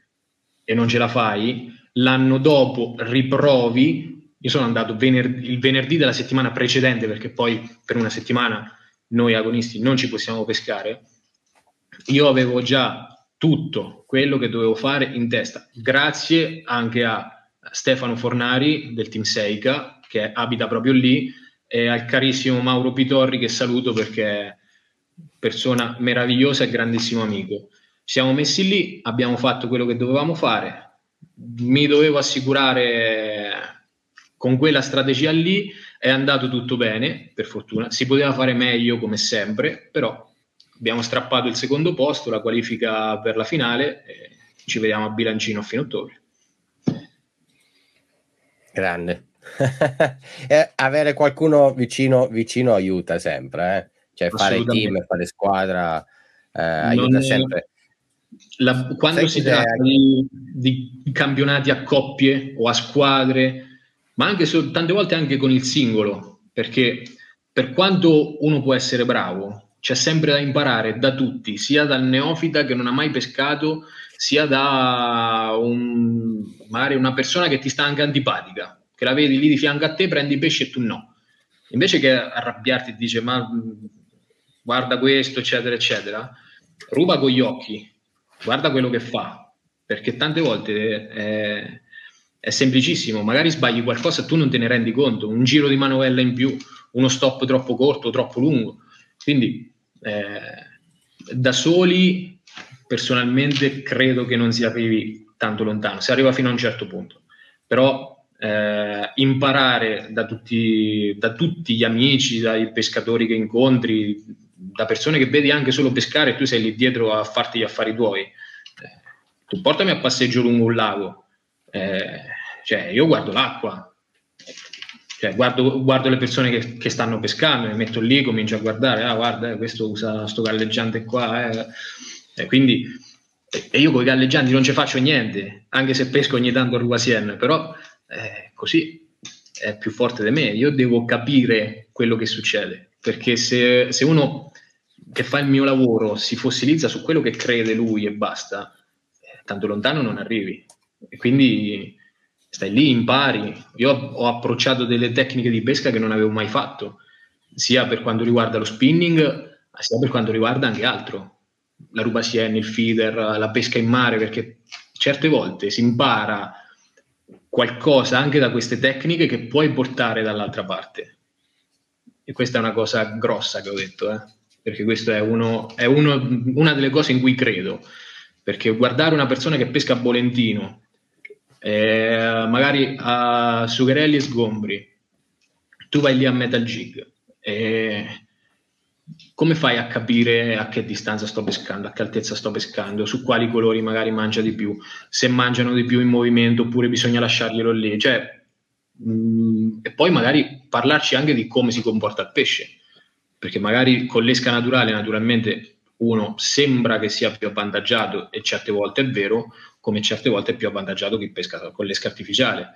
e non ce la fai, l'anno dopo riprovi, io sono andato venerdì, il venerdì della settimana precedente perché poi per una settimana noi agonisti non ci possiamo pescare, io avevo già tutto quello che dovevo fare in testa, grazie anche a Stefano Fornari del team Seika, che abita proprio lì, e al carissimo Mauro Pitorri, che saluto perché è persona meravigliosa e grandissimo amico. Siamo messi lì, abbiamo fatto quello che dovevamo fare, mi dovevo assicurare con quella strategia lì, è andato tutto bene, per fortuna, si poteva fare meglio come sempre, però abbiamo strappato il secondo posto, la qualifica per la finale ci vediamo a bilancino a fine ottobre. Grande. [LAUGHS] eh, avere qualcuno vicino, vicino aiuta sempre, eh? cioè fare team, fare squadra eh, aiuta non, sempre. La, quando si tratta di, di, campionati a coppie o a squadre, ma anche tante volte anche con il singolo, perché per quanto uno può essere bravo, c'è sempre da imparare da tutti, sia dal neofita che non ha mai pescato, sia da un, magari una persona che ti sta anche antipatica, che la vedi lì di fianco a te, prendi pesce e tu no. Invece che arrabbiarti e dice ma guarda questo, eccetera, eccetera, ruba con gli occhi, guarda quello che fa, perché tante volte è, è semplicissimo, magari sbagli qualcosa e tu non te ne rendi conto, un giro di manovella in più, uno stop troppo corto, troppo lungo. Quindi eh, da soli personalmente credo che non si arrivi tanto lontano, si arriva fino a un certo punto, però eh, imparare da tutti, da tutti gli amici, dai pescatori che incontri, da persone che vedi anche solo pescare e tu sei lì dietro a farti gli affari tuoi. Eh, tu portami a passeggio lungo un lago, eh, cioè io guardo l'acqua, cioè, guardo, guardo, le persone che, che, stanno pescando, mi metto lì, comincio a guardare, ah guarda, eh, questo usa sto galleggiante qua, eh. E quindi e io con i galleggianti non ci faccio niente, anche se pesco ogni tanto a Ruasien, però eh, così è più forte di me, io devo capire quello che succede, perché se, se uno che fa il mio lavoro si fossilizza su quello che crede lui e basta, eh, tanto lontano non arrivi. E quindi stai lì, impari. Io ho approcciato delle tecniche di pesca che non avevo mai fatto, sia per quanto riguarda lo spinning, sia per quanto riguarda anche altro. La ruba sieni, il feeder, la pesca in mare, perché certe volte si impara qualcosa anche da queste tecniche che puoi portare dall'altra parte. E questa è una cosa grossa che ho detto, eh? perché questa è, uno, è uno, una delle cose in cui credo. Perché guardare una persona che pesca a Bolentino, eh, magari a Sugherelli e Sgombri, tu vai lì a Metal Jig, eh, come fai a capire a che distanza sto pescando, a che altezza sto pescando, su quali colori magari mangia di più, se mangiano di più in movimento oppure bisogna lasciarglielo lì, cioè, mh, mm, e poi magari parlarci anche di come si comporta il pesce, perché magari con l'esca naturale naturalmente uno sembra che sia più avvantaggiato e certe volte è vero, come certe volte è più avvantaggiato chi pesca con l'esca artificiale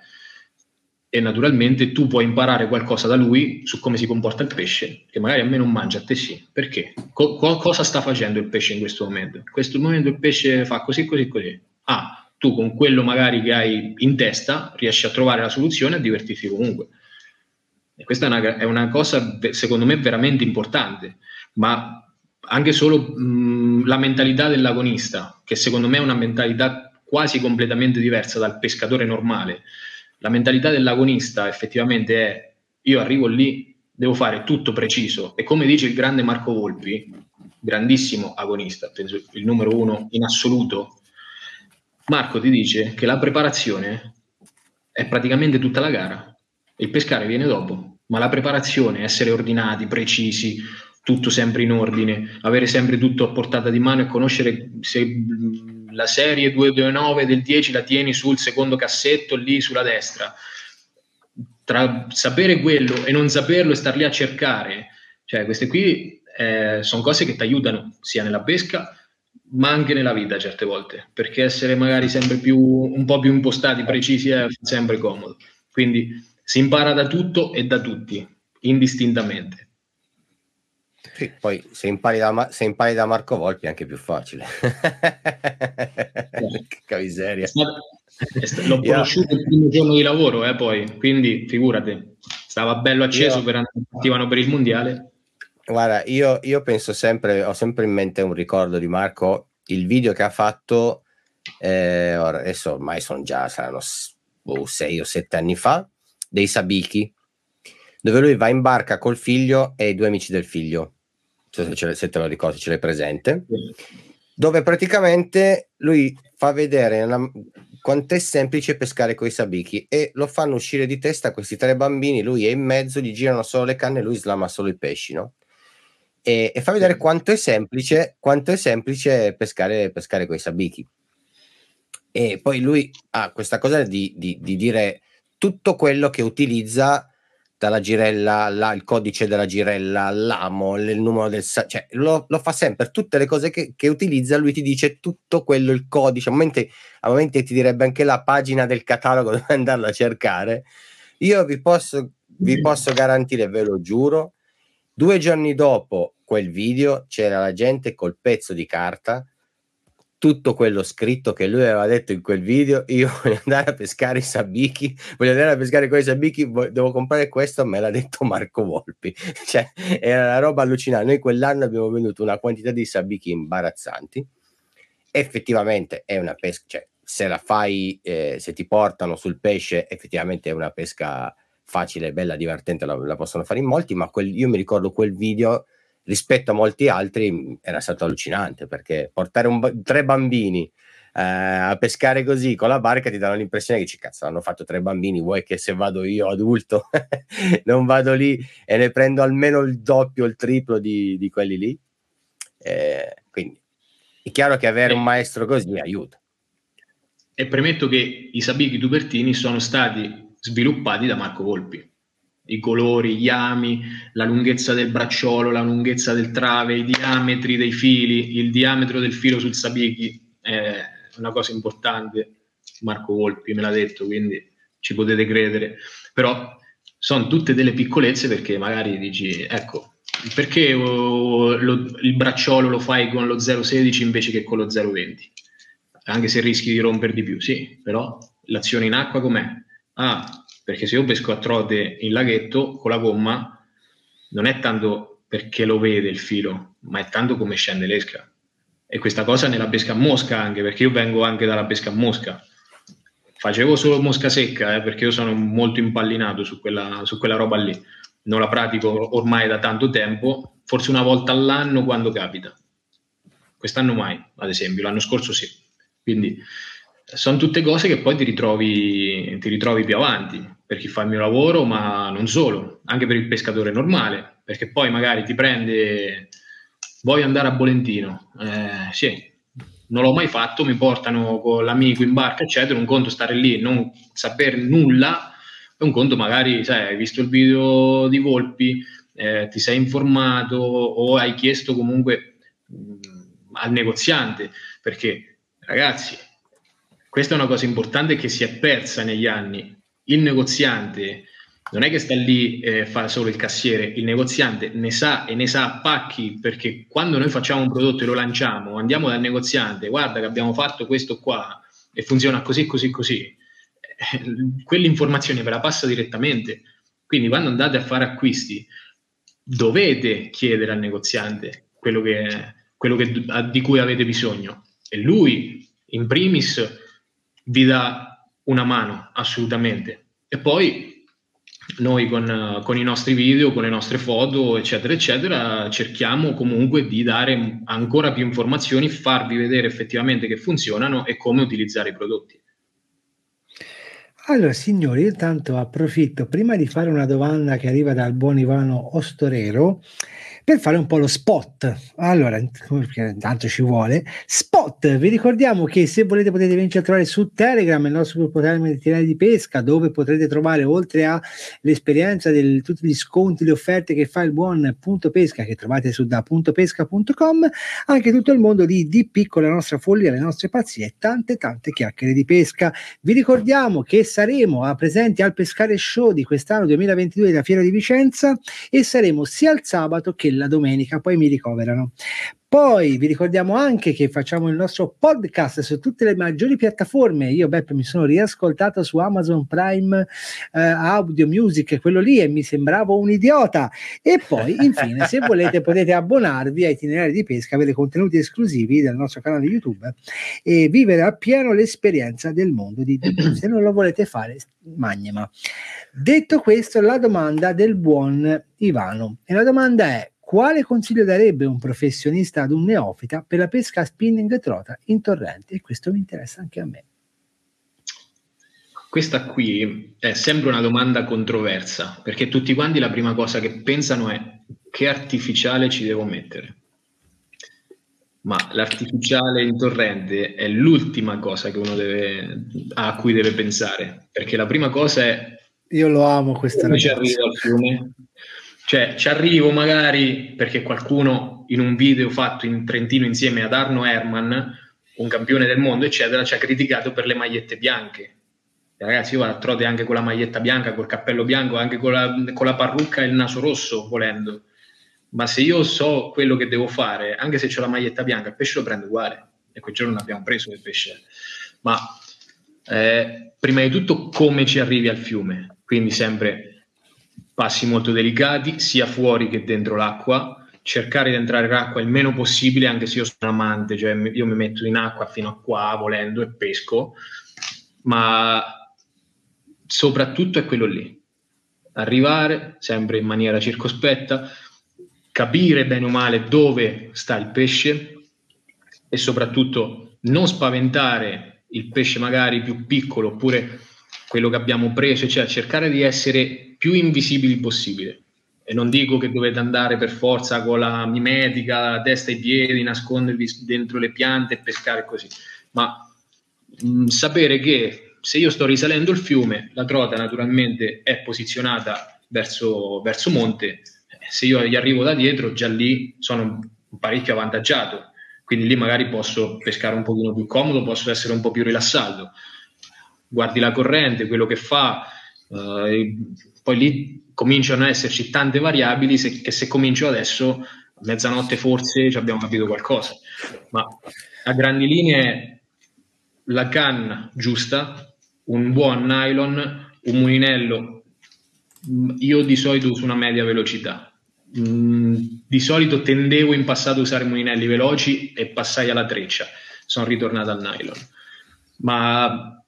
e naturalmente tu puoi imparare qualcosa da lui su come si comporta il pesce, che magari a me non mangia, a te sì. Perché? Co- cosa sta facendo il pesce in questo momento? In questo momento il pesce fa così, così, così. Ah, tu con quello magari che hai in testa riesci a trovare la soluzione e a divertirti comunque. E questa è una, è una cosa, secondo me, veramente importante, ma anche solo mh, la mentalità dell'agonista, che secondo me è una mentalità quasi completamente diversa dal pescatore normale. La mentalità dell'agonista effettivamente è io arrivo lì, devo fare tutto preciso. E come dice il grande Marco Volpi, grandissimo agonista, penso il numero uno in assoluto, Marco ti dice che la preparazione è praticamente tutta la gara, il pescare viene dopo, ma la preparazione, essere ordinati, precisi, tutto sempre in ordine, avere sempre tutto a portata di mano e conoscere se la serie 229 del 10 la tieni sul secondo cassetto lì sulla destra. Tra sapere quello e non saperlo e star lì a cercare, cioè queste qui eh, sono cose che ti aiutano sia nella pesca ma anche nella vita certe volte, perché essere magari sempre più un po' più impostati, precisi è sempre comodo. Quindi si impara da tutto e da tutti, indistintamente. Sì, poi se impari, da, se impari da Marco Volpi è anche più facile. [LAUGHS] che miseria. L'ho conosciuto il primo giorno di lavoro, eh, poi, quindi figurati, stava bello acceso io... per partivano per il mondiale. Guarda, io, io, penso sempre, ho sempre in mente un ricordo di Marco, il video che ha fatto, eh, adesso ormai sono già, saranno oh, sei o sette anni fa, dei Sabiki, dove lui va in barca col figlio e i due amici del figlio se, se te lo ricordi, ce l'hai presente, dove praticamente lui fa vedere una, quanto è semplice pescare con i sabiki e lo fanno uscire di testa questi tre bambini, lui è in mezzo, gli girano solo le canne lui slama solo i pesci, no? E, e fa vedere quanto è semplice, quanto è semplice pescare, pescare con i sabiki. E poi lui ha questa cosa di, di, di dire tutto quello che utilizza dalla girella, la, il codice della girella, l'amo, il numero del cioè lo, lo, fa sempre, tutte le cose che, che, utilizza, lui ti dice tutto quello, il codice, a momenti, a momenti ti direbbe anche la pagina del catalogo [LAUGHS] dove andarlo a cercare. Io vi posso, vi posso garantire, ve lo giuro, due giorni dopo quel video c'era la gente col pezzo di carta tutto quello scritto che lui aveva detto in quel video, [LAUGHS] io voglio andare a pescare i sabbichi, voglio andare a pescare con i sabbichi, devo comprare questo, me l'ha detto Marco Volpi. [LAUGHS] cioè, era una roba allucinante. Noi quell'anno abbiamo venduto una quantità di sabbichi imbarazzanti. Effettivamente è una pesca, cioè, se la fai, eh, se ti portano sul pesce, effettivamente è una pesca facile, bella, divertente, la, la possono fare in molti, ma quel, io mi ricordo quel video rispetto a molti altri era stato allucinante perché portare un, tre bambini eh, a pescare così con la barca ti danno l'impressione che ci cazzo hanno fatto tre bambini vuoi che se vado io adulto [LAUGHS] non vado lì e ne prendo almeno il doppio il triplo di, di quelli lì? Eh, quindi è chiaro che avere un maestro così aiuta. E premetto che i sabichi tubertini sono stati sviluppati da Marco Volpi i colori, gli ami, la lunghezza del bracciolo, la lunghezza del trave, i diametri dei fili, il diametro del filo sul sabichi è una cosa importante. Marco Volpi me l'ha detto, quindi ci potete credere. Però sono tutte delle piccolezze perché magari dici, ecco, perché oh, lo, il bracciolo lo fai con lo 0,16 invece che con lo 0,20? Anche se rischi di rompere di più, sì, però l'azione in acqua com'è? Ah, perché se io pesco a trote in laghetto con la gomma, non è tanto perché lo vede il filo, ma è tanto come scende l'esca. E questa cosa nella pesca a mosca anche, perché io vengo anche dalla pesca a mosca. Facevo solo mosca secca, eh, perché io sono molto impallinato su quella, su quella roba lì. Non la pratico ormai da tanto tempo, forse una volta all'anno quando capita. Quest'anno mai, ad esempio, l'anno scorso sì. Quindi sono tutte cose che poi ti ritrovi, ti ritrovi più avanti per chi fa il mio lavoro, ma non solo, anche per il pescatore normale, perché poi magari ti prende, voglio andare a Bolentino, eh, sì, non l'ho mai fatto, mi portano con l'amico in barca, eccetera, un conto stare lì non sapere nulla, è un conto magari, sai, hai visto il video di Volpi, eh, ti sei informato o hai chiesto comunque mh, al negoziante, perché ragazzi, questa è una cosa importante che si è persa negli anni. Il negoziante non è che sta lì e eh, fa solo il cassiere, il negoziante ne sa e ne sa a pacchi perché quando noi facciamo un prodotto e lo lanciamo, andiamo dal negoziante, guarda che abbiamo fatto questo qua e funziona così, così, così, eh, quell'informazione ve la passa direttamente. Quindi quando andate a fare acquisti dovete chiedere al negoziante quello, che, quello che, di cui avete bisogno. E lui in primis vi dà una mano, assolutamente. E poi noi con, con, i nostri video, con le nostre foto, eccetera, eccetera, cerchiamo comunque di dare ancora più informazioni, farvi vedere effettivamente che funzionano e come utilizzare i prodotti. Allora, signori, io tanto approfitto prima di fare una domanda che arriva dal buon Ivano Ostorero per fare un po' lo spot. Allora, tanto ci vuole. Spot, vi ricordiamo che se volete potete venirci a trovare su Telegram, il nostro gruppo Telegram di pesca, dove potrete trovare oltre all'esperienza di tutti gli sconti, le offerte che fa il buon punto pesca che trovate su da puntopesca.com, anche tutto il mondo di DP con la nostra follia, le nostre pazzie e tante tante chiacchiere di pesca. Vi ricordiamo che saremo a presenti al Pescare Show di quest'anno 2022 della Fiera di Vicenza e saremo sia il sabato che la domenica, poi mi ricoverano. Poi vi ricordiamo anche che facciamo il nostro podcast su tutte le maggiori piattaforme. Io, Beppe, mi sono riascoltato su Amazon Prime eh, Audio Music, quello lì, e mi sembravo un idiota. E poi, infine, se volete, potete abbonarvi ai itinerari di pesca, avere contenuti esclusivi del nostro canale YouTube e vivere appieno l'esperienza del mondo di DP. [CLEARS THROAT] Se non lo volete fare, magnema. Detto questo, la domanda del buon Ivano. E la domanda è quale consiglio darebbe un professionista ad un neofita per la pesca a spinning trota in torrente? E questo mi interessa anche a me. Questa qui è sempre una domanda controversa, perché tutti quanti la prima cosa che pensano è che artificiale ci devo mettere. Ma l'artificiale in torrente è l'ultima cosa che uno deve, a cui deve pensare, perché la prima cosa è... Io lo amo questa Come ci arrivo al fiume? Cioè, ci arrivo magari perché qualcuno in un video fatto in Trentino insieme ad Arno Herman, un campione del mondo, eccetera, ci ha criticato per le magliette bianche. E ragazzi, io vado a trote anche con la maglietta bianca, col cappello bianco, anche con la, con la parrucca e il naso rosso, volendo. Ma se io so quello che devo fare, anche se ho la maglietta bianca, il pesce lo prendo uguale. E quel giorno non abbiamo preso il pesce. Ma eh, prima di tutto come ci arrivi al fiume. Quindi sempre passi molto delicati sia fuori che dentro l'acqua, cercare di entrare in acqua il meno possibile, anche se io sono amante, cioè io mi metto in acqua fino a qua volendo e pesco, ma soprattutto è quello lì, arrivare sempre in maniera circospetta, capire bene o male dove sta il pesce e soprattutto non spaventare il pesce magari più piccolo oppure quello che abbiamo preso, cioè cercare di essere più invisibili possibile. E non dico che dovete andare per forza con la mimetica, testa e piedi, nascondervi dentro le piante e pescare così, ma mh, sapere che se io sto risalendo il fiume, la trota naturalmente è posizionata verso, verso monte, se io gli arrivo da dietro, già lì sono parecchio avvantaggiato, quindi lì magari posso pescare un pochino più comodo, posso essere un po' più rilassato. Guardi la corrente, quello che fa, Uh, poi lì cominciano ad esserci tante variabili se, che se comincio adesso, a mezzanotte forse ci abbiamo capito qualcosa. Ma a grandi linee la canna giusta, un buon nylon, un mulinello, io di solito uso una media velocità. Mm, di solito tendevo in passato a usare mulinelli veloci e passai alla treccia, sono ritornato al nylon. Ma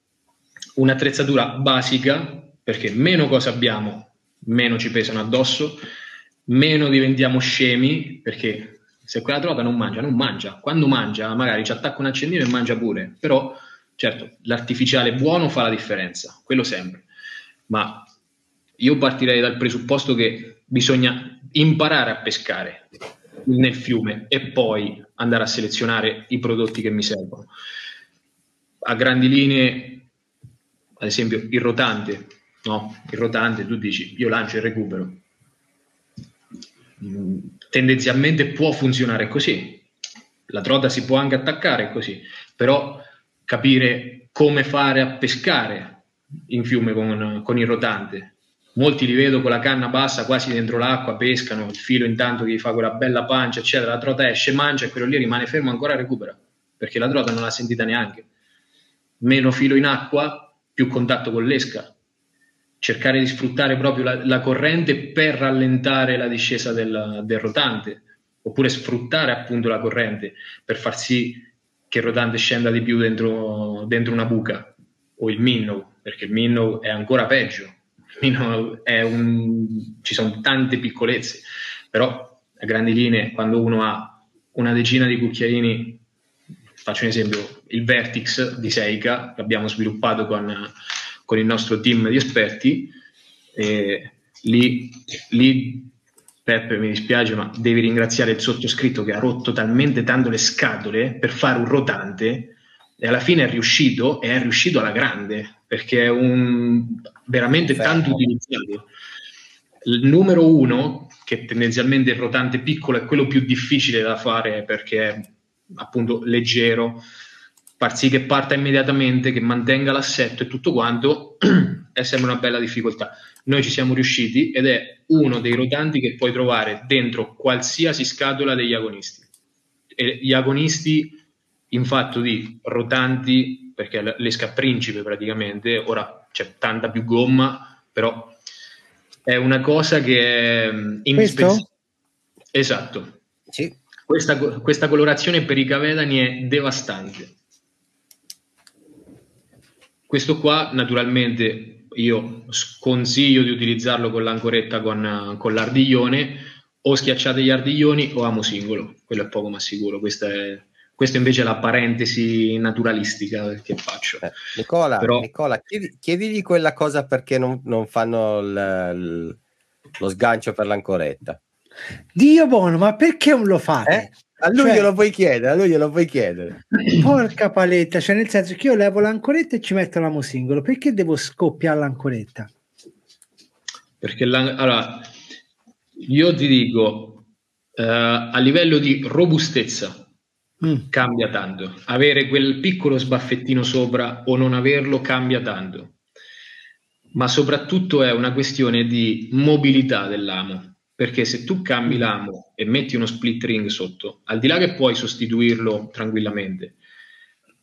un'attrezzatura basica, perché meno cose abbiamo, meno ci pesano addosso, meno diventiamo scemi, perché se quella trota non mangia, non mangia. Quando mangia, magari ci attacca un accendino e mangia pure, però certo, l'artificiale buono fa la differenza, quello sempre. Ma io partirei dal presupposto che bisogna imparare a pescare nel fiume e poi andare a selezionare i prodotti che mi servono. A grandi linee, ad esempio, il rotante, no? Il rotante, tu dici, io lancio e recupero. Mm, tendenzialmente può funzionare così. La trota si può anche attaccare così, però capire come fare a pescare in fiume con, con il rotante, molti li vedo con la canna bassa quasi dentro l'acqua, pescano, il filo intanto gli fa quella bella pancia, eccetera, la trota esce, mangia e quello lì rimane fermo ancora recupera, perché la trota non l'ha sentita neanche. Meno filo in acqua, più contatto con l'esca. Cercare di sfruttare proprio la, la corrente per rallentare la discesa del, del rotante, oppure sfruttare appunto la corrente per far sì che il rotante scenda di più dentro, dentro una buca, o il minnow, perché il minnow è ancora peggio, un, ci sono tante piccolezze, però a grandi linee quando uno ha una decina di cucchiaini, faccio un esempio, il Vertix di Seika che abbiamo sviluppato con, con il nostro team di esperti, e lì, lì Peppe mi dispiace ma devi ringraziare il sottoscritto che ha rotto talmente tanto le scatole per fare un rotante e alla fine è riuscito e è riuscito alla grande perché è un, veramente Fermo. tanto utilizzato. Il numero uno, che tendenzialmente è il rotante piccolo, è quello più difficile da fare perché è appunto leggero, far sì che parta immediatamente, che mantenga l'assetto e tutto quanto, [CLEARS THROAT] è sempre una bella difficoltà. Noi ci siamo riusciti ed è uno dei rotanti che puoi trovare dentro qualsiasi scatola degli agonisti. E gli agonisti in fatto di rotanti perché l'esca principe praticamente, ora c'è tanta più gomma, però è una cosa che è mm, indispensabile. Esatto. Sì. Questa, questa colorazione per i cavedani è devastante. Questo qua naturalmente io sconsiglio di utilizzarlo con l'ancoretta con, con l'ardiglione o schiacciate gli ardiglioni o amo singolo, quello è poco ma sicuro, questa è questa invece è la parentesi naturalistica che faccio. Eh, Nicola, Però... Nicola chiedi, chiedigli quella cosa perché non, non fanno l, l, lo sgancio per l'ancoretta. Dio buono, ma perché non lo fate? Eh? A lui cioè, glielo puoi chiedere, a lui glielo puoi chiedere. [CLEARS THROAT] Porca paletta, cioè nel senso che io levo l'ancoretta e ci metto l'amo singolo, perché devo scoppiare l'ancoretta? Perché la, allora, io ti dico, eh, a livello di robustezza, mm. cambia tanto. Avere quel piccolo sbaffettino sopra o non averlo cambia tanto. Ma soprattutto è una questione di mobilità dell'amo. Perché se tu cambi mm. l'amo e metti uno split ring sotto, al di là che puoi sostituirlo tranquillamente,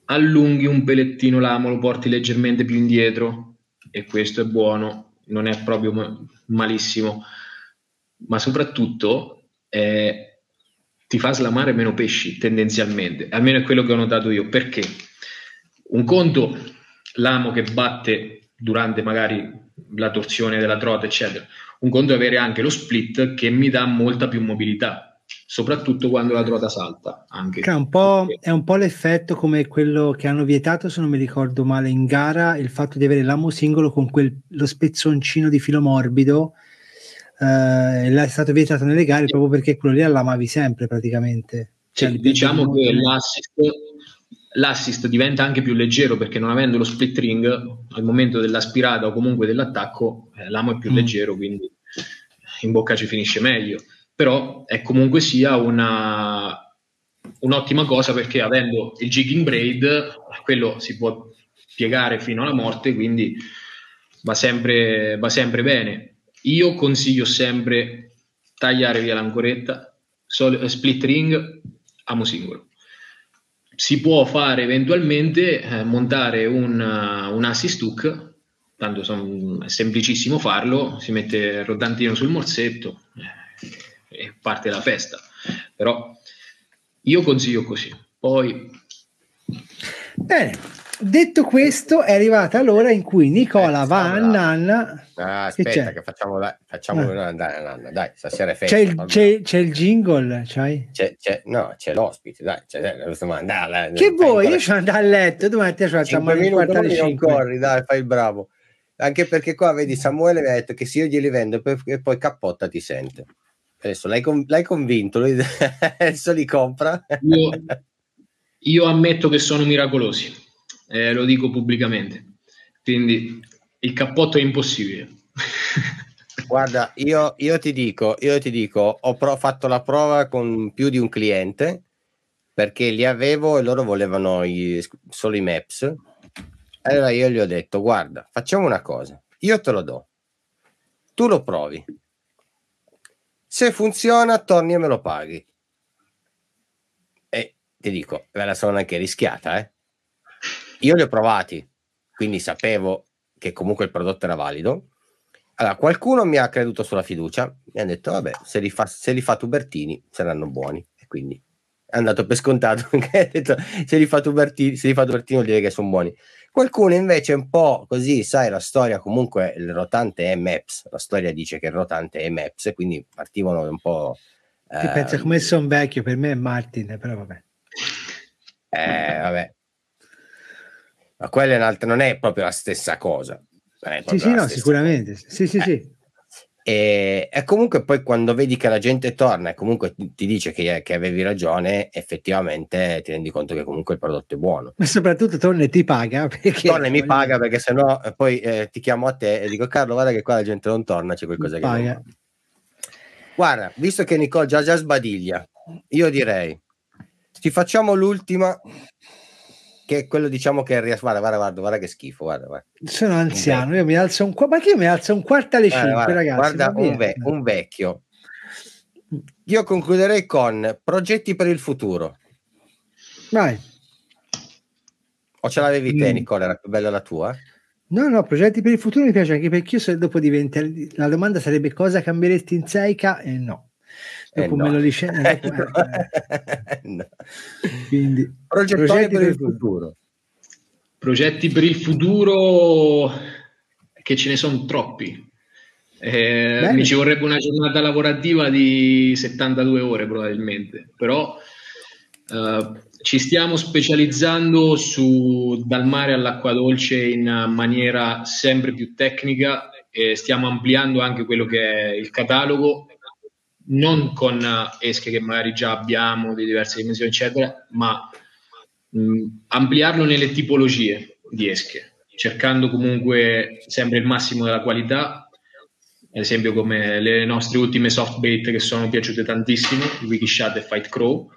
allunghi un pelettino l'amo, lo porti leggermente più indietro e questo è buono, non è proprio malissimo, ma soprattutto è ti fa slamare meno pesci tendenzialmente, almeno è quello che ho notato io, perché? Un conto l'amo che batte durante magari la torsione della trota, eccetera, un conto è avere anche lo split che mi dà molta più mobilità, soprattutto quando la trota salta. Anche. È un, po', è un po' l'effetto come quello che hanno vietato, se non mi ricordo male, in gara, il fatto di avere l'amo singolo con quel, lo spezzoncino di filo morbido eh, è stato vietato nelle gare proprio perché quello lì l'amavi sempre praticamente. Cioè, sì, diciamo che l'assist, l'assist, diventa anche più leggero perché non avendo lo split ring al momento dell'aspirata o comunque dell'attacco eh, l'amo è più mm. leggero quindi in bocca ci finisce meglio però è comunque sia una, un'ottima cosa perché avendo il jigging braid quello si può piegare fino alla morte quindi va sempre, va sempre bene. Io consiglio sempre tagliare via l'ancoretta, sol- split ring, amo singolo. Si può fare eventualmente eh, montare un, uh, un assist hook, tanto son, è semplicissimo farlo, si mette il rotantino sul morsetto eh, e parte la festa. Però io consiglio così. Poi... Bene, detto questo, è arrivata l'ora in cui Nicola eh, va a Nanna. Ah, aspetta, che facciamo, la, facciamo ah. andare a Nanna. Dai, stasera è festa. C'è il, c'è, c'è il jingle, c'hai? C'è, c'è, no, c'è l'ospite. Dai, c'è, andare, che vuoi? Io sono andato a letto. Domani te facciamo il quarto alle 5. Corri, dai, fai il bravo. Anche perché qua vedi Samuele mi ha detto che se io glieli vendo e poi cappotta ti sente. Adesso l'hai, l'hai convinto, lui [LAUGHS] adesso li compra. Io, io ammetto che sono miracolosi, eh, lo dico pubblicamente. Quindi il cappotto è impossibile. Guarda, io, io, ti dico, io ti dico, ho pro- fatto la prova con più di un cliente perché li avevo e loro volevano i, solo i maps. Allora io gli ho detto, guarda, facciamo una cosa, io te lo do, tu lo provi, se funziona, torni e me lo paghi. E ti dico, ve la sono anche rischiata, eh? Io li ho provati, quindi sapevo che comunque il prodotto era valido. Allora, qualcuno mi ha creduto sulla fiducia e ha detto, vabbè, se li fa, se li fa Tubertini saranno buoni. E quindi è andato per scontato, [LAUGHS] ha detto, se li fa Tubertini, se li fa Tubertini vuol dire che sono buoni. Qualcuno invece un po' così, sai, la storia comunque il rotante è Maps, la storia dice che il rotante è Maps, quindi partivano un po'... Ti eh, pensa come sono vecchio, per me è Martin, però vabbè. Eh, vabbè. Ma quella è un'altra, non è proprio la stessa cosa. Sì, sì, no, sicuramente. Cosa. Sì, sì, eh. sì. E, e, comunque poi quando vedi che la gente torna e comunque ti dice che, che, avevi ragione, effettivamente ti rendi conto che comunque il prodotto è buono. Ma soprattutto torna e ti paga. [LAUGHS] Perché... Torna e mi paga perché sennò eh, poi eh, ti chiamo a te e dico Carlo guarda che qua la gente non torna, c'è qualcosa mi che paga. non Guarda, visto che Nicole già già sbadiglia, io direi ti facciamo l'ultima che è quello diciamo che riesce guarda, guarda, guarda, guarda che schifo guarda, guarda. sono anziano io mi alzo un quarto ma che io mi alzo un quarto alle 5 guarda, ragazzi guarda un, ve- un, vecchio. Io concluderei con progetti per il futuro. Vai. O ce l'avevi mm. te Nicola? Era più bella la tua? No, no, progetti per il futuro mi piace anche perché io se dopo diventa la domanda sarebbe cosa cambieresti in Seika e no. Dopo eh no. me lo licenzio. [LAUGHS] Eh, no. Quindi, progetti, progetti per, per il futuro. futuro. Progetti per il futuro che ce ne sono troppi. Eh, mi ci vorrebbe una giornata lavorativa di 72 ore probabilmente, però eh, ci stiamo specializzando su dal mare all'acqua dolce in maniera sempre più tecnica e stiamo ampliando anche quello che è il catalogo non con eh, esche che magari già abbiamo di diverse dimensioni, eccetera, ma mh, ampliarlo nelle tipologie di esche, cercando comunque sempre il massimo della qualità, ad esempio come le nostre ultime soft bait che sono piaciute tantissimo, Wikishot e Fight Crow,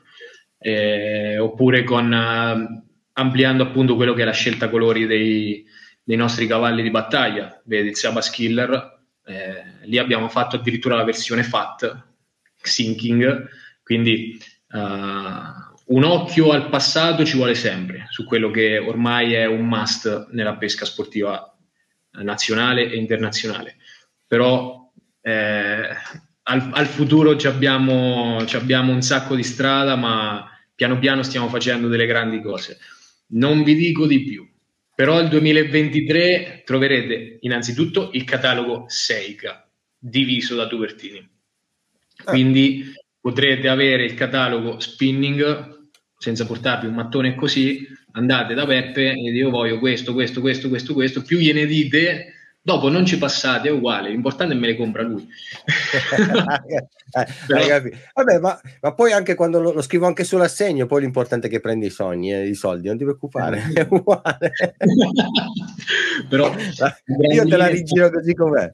eh, oppure con uh, ampliando appunto quello che è la scelta colori dei, dei nostri cavalli di battaglia, vedi il Sabas Killer, eh, lì abbiamo fatto addirittura la versione FAT, sinking, quindi uh, un occhio al passato ci vuole sempre su quello che ormai è un must nella pesca sportiva nazionale e internazionale. Però eh, al, al, futuro ci abbiamo, ci abbiamo un sacco di strada, ma piano piano stiamo facendo delle grandi cose. Non vi dico di più, però il 2023 troverete innanzitutto il catalogo Seika diviso da Tubertini. Quindi potrete avere il catalogo spinning senza portarvi un mattone così, andate da Peppe e io voglio questo, questo, questo, questo, questo, più gliene dite, dopo non ci passate, è uguale, l'importante è me le compra lui. [LAUGHS] eh. Vabbè, ma, ma, poi anche quando lo, lo, scrivo anche sull'assegno, poi l'importante è che prendi i sogni e eh, i soldi, non ti preoccupare, [LAUGHS] è uguale. [LAUGHS] Però io te la rigiro così com'è.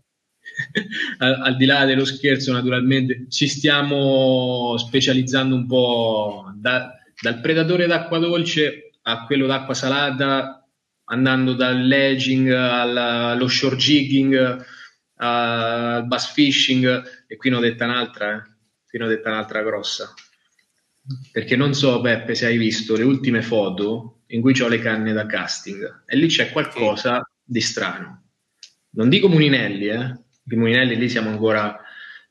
[LAUGHS] al, al, di là dello scherzo, naturalmente ci stiamo specializzando un po' da, dal predatore d'acqua dolce a quello d'acqua salata. andando dall'edging allo short jigging al bass fishing e qui ne ho detta un'altra, eh. qui ne ho detta un'altra grossa. Perché non so, Peppe, se hai visto le ultime foto in cui ho le canne da casting e lì c'è qualcosa di strano. Non dico Muninelli, eh? I Muninelli lì siamo ancora,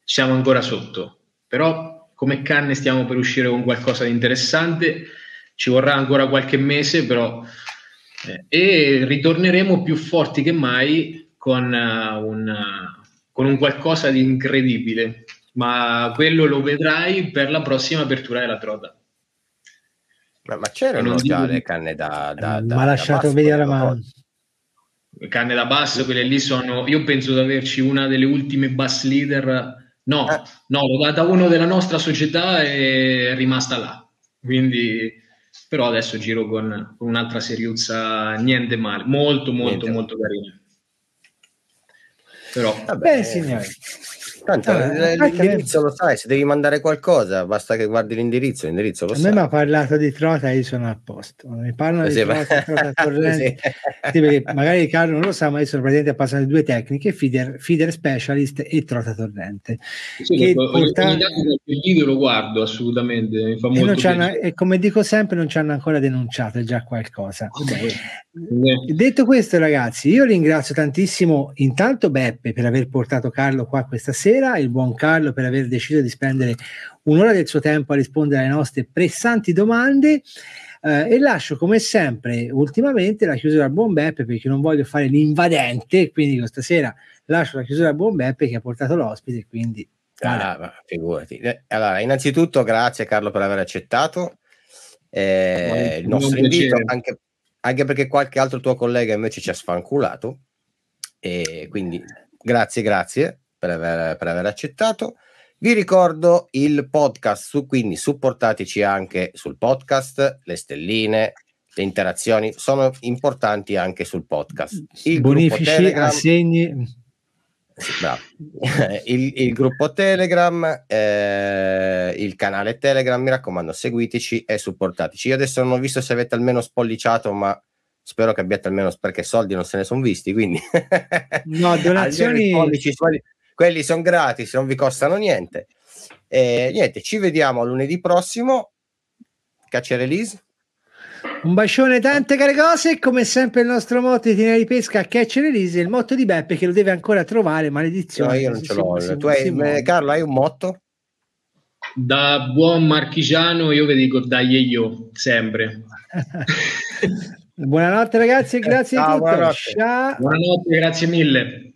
siamo ancora sotto, però come canne stiamo per uscire con qualcosa di interessante, ci vorrà ancora qualche mese, però eh, e ritorneremo più forti che mai con, uh, un, uh, con un qualcosa di incredibile, ma quello lo vedrai per la prossima apertura della trota. Ma, ma c'erano già le canne da, da, da Ma lasciato vedere la mano. Canne da basso, quelle lì sono. Io penso di averci una delle ultime bass leader. No, eh. no, l'ho data uno della nostra società e è rimasta là. Quindi, però adesso giro con, con un'altra seriuzza, niente male, molto, molto, niente. molto carina. Però, Vabbè, signori. Tanto ah, l'indirizzo lo sai, se devi mandare qualcosa, basta che guardi l'indirizzo, l'indirizzo lo a sai. A me mi ha parlato di Trota e io sono a posto. Mi parlano sì, di Trota, Trota [LAUGHS] Torrente. sì. sì, magari Carlo non lo sa, ma io sono praticamente appassionato di due tecniche, feeder, feeder specialist e Trota Torrente. Sì, che porta... il video lo guardo assolutamente, mi fa molto e, e come dico sempre, non ci hanno ancora denunciato, è già qualcosa. Okay. Detto questo, ragazzi, io ringrazio tantissimo intanto Beppe per aver portato Carlo qua questa sera il buon Carlo per aver deciso di spendere un'ora del suo tempo a rispondere alle nostre pressanti domande. Eh, e lascio come sempre ultimamente la chiusura al buon Beppe perché non voglio fare l'invadente quindi questa sera lascio la chiusura al buon Beppe che ha portato l'ospite quindi ah, figurati. Eh, allora innanzitutto grazie Carlo per aver accettato. Eh, il nostro invito anche, anche, perché qualche altro tuo collega invece ci ha sfanculato e quindi grazie grazie per aver, per aver accettato. Vi ricordo il podcast, quindi supportateci anche sul podcast, le stelline, le interazioni sono importanti anche sul podcast. Il Bonifici, Assegni. [LAUGHS] il, il, gruppo Telegram, eh, il canale Telegram, mi raccomando, seguiteci e supportateci. Io adesso non ho visto se avete almeno spolliciato, ma spero che abbiate almeno perché soldi non se ne sono visti, quindi no, [LAUGHS] donazioni quelli sono gratis, non vi costano niente. E niente, ci vediamo lunedì prossimo. Caccia release. Un bacione, tante care cose. Come sempre, il nostro motto di Tineri Pesca Catch Release. Il motto di Beppe che lo deve ancora trovare. Maledizione. No, io non ce l'ho. Si, tu hai, eh, Carlo, hai un motto? Da buon marchigiano, io vi dico dai io, sempre. [LAUGHS] buonanotte, ragazzi, e grazie Ciao, a tutti. Buonanotte. Ciao. buonanotte, grazie mille.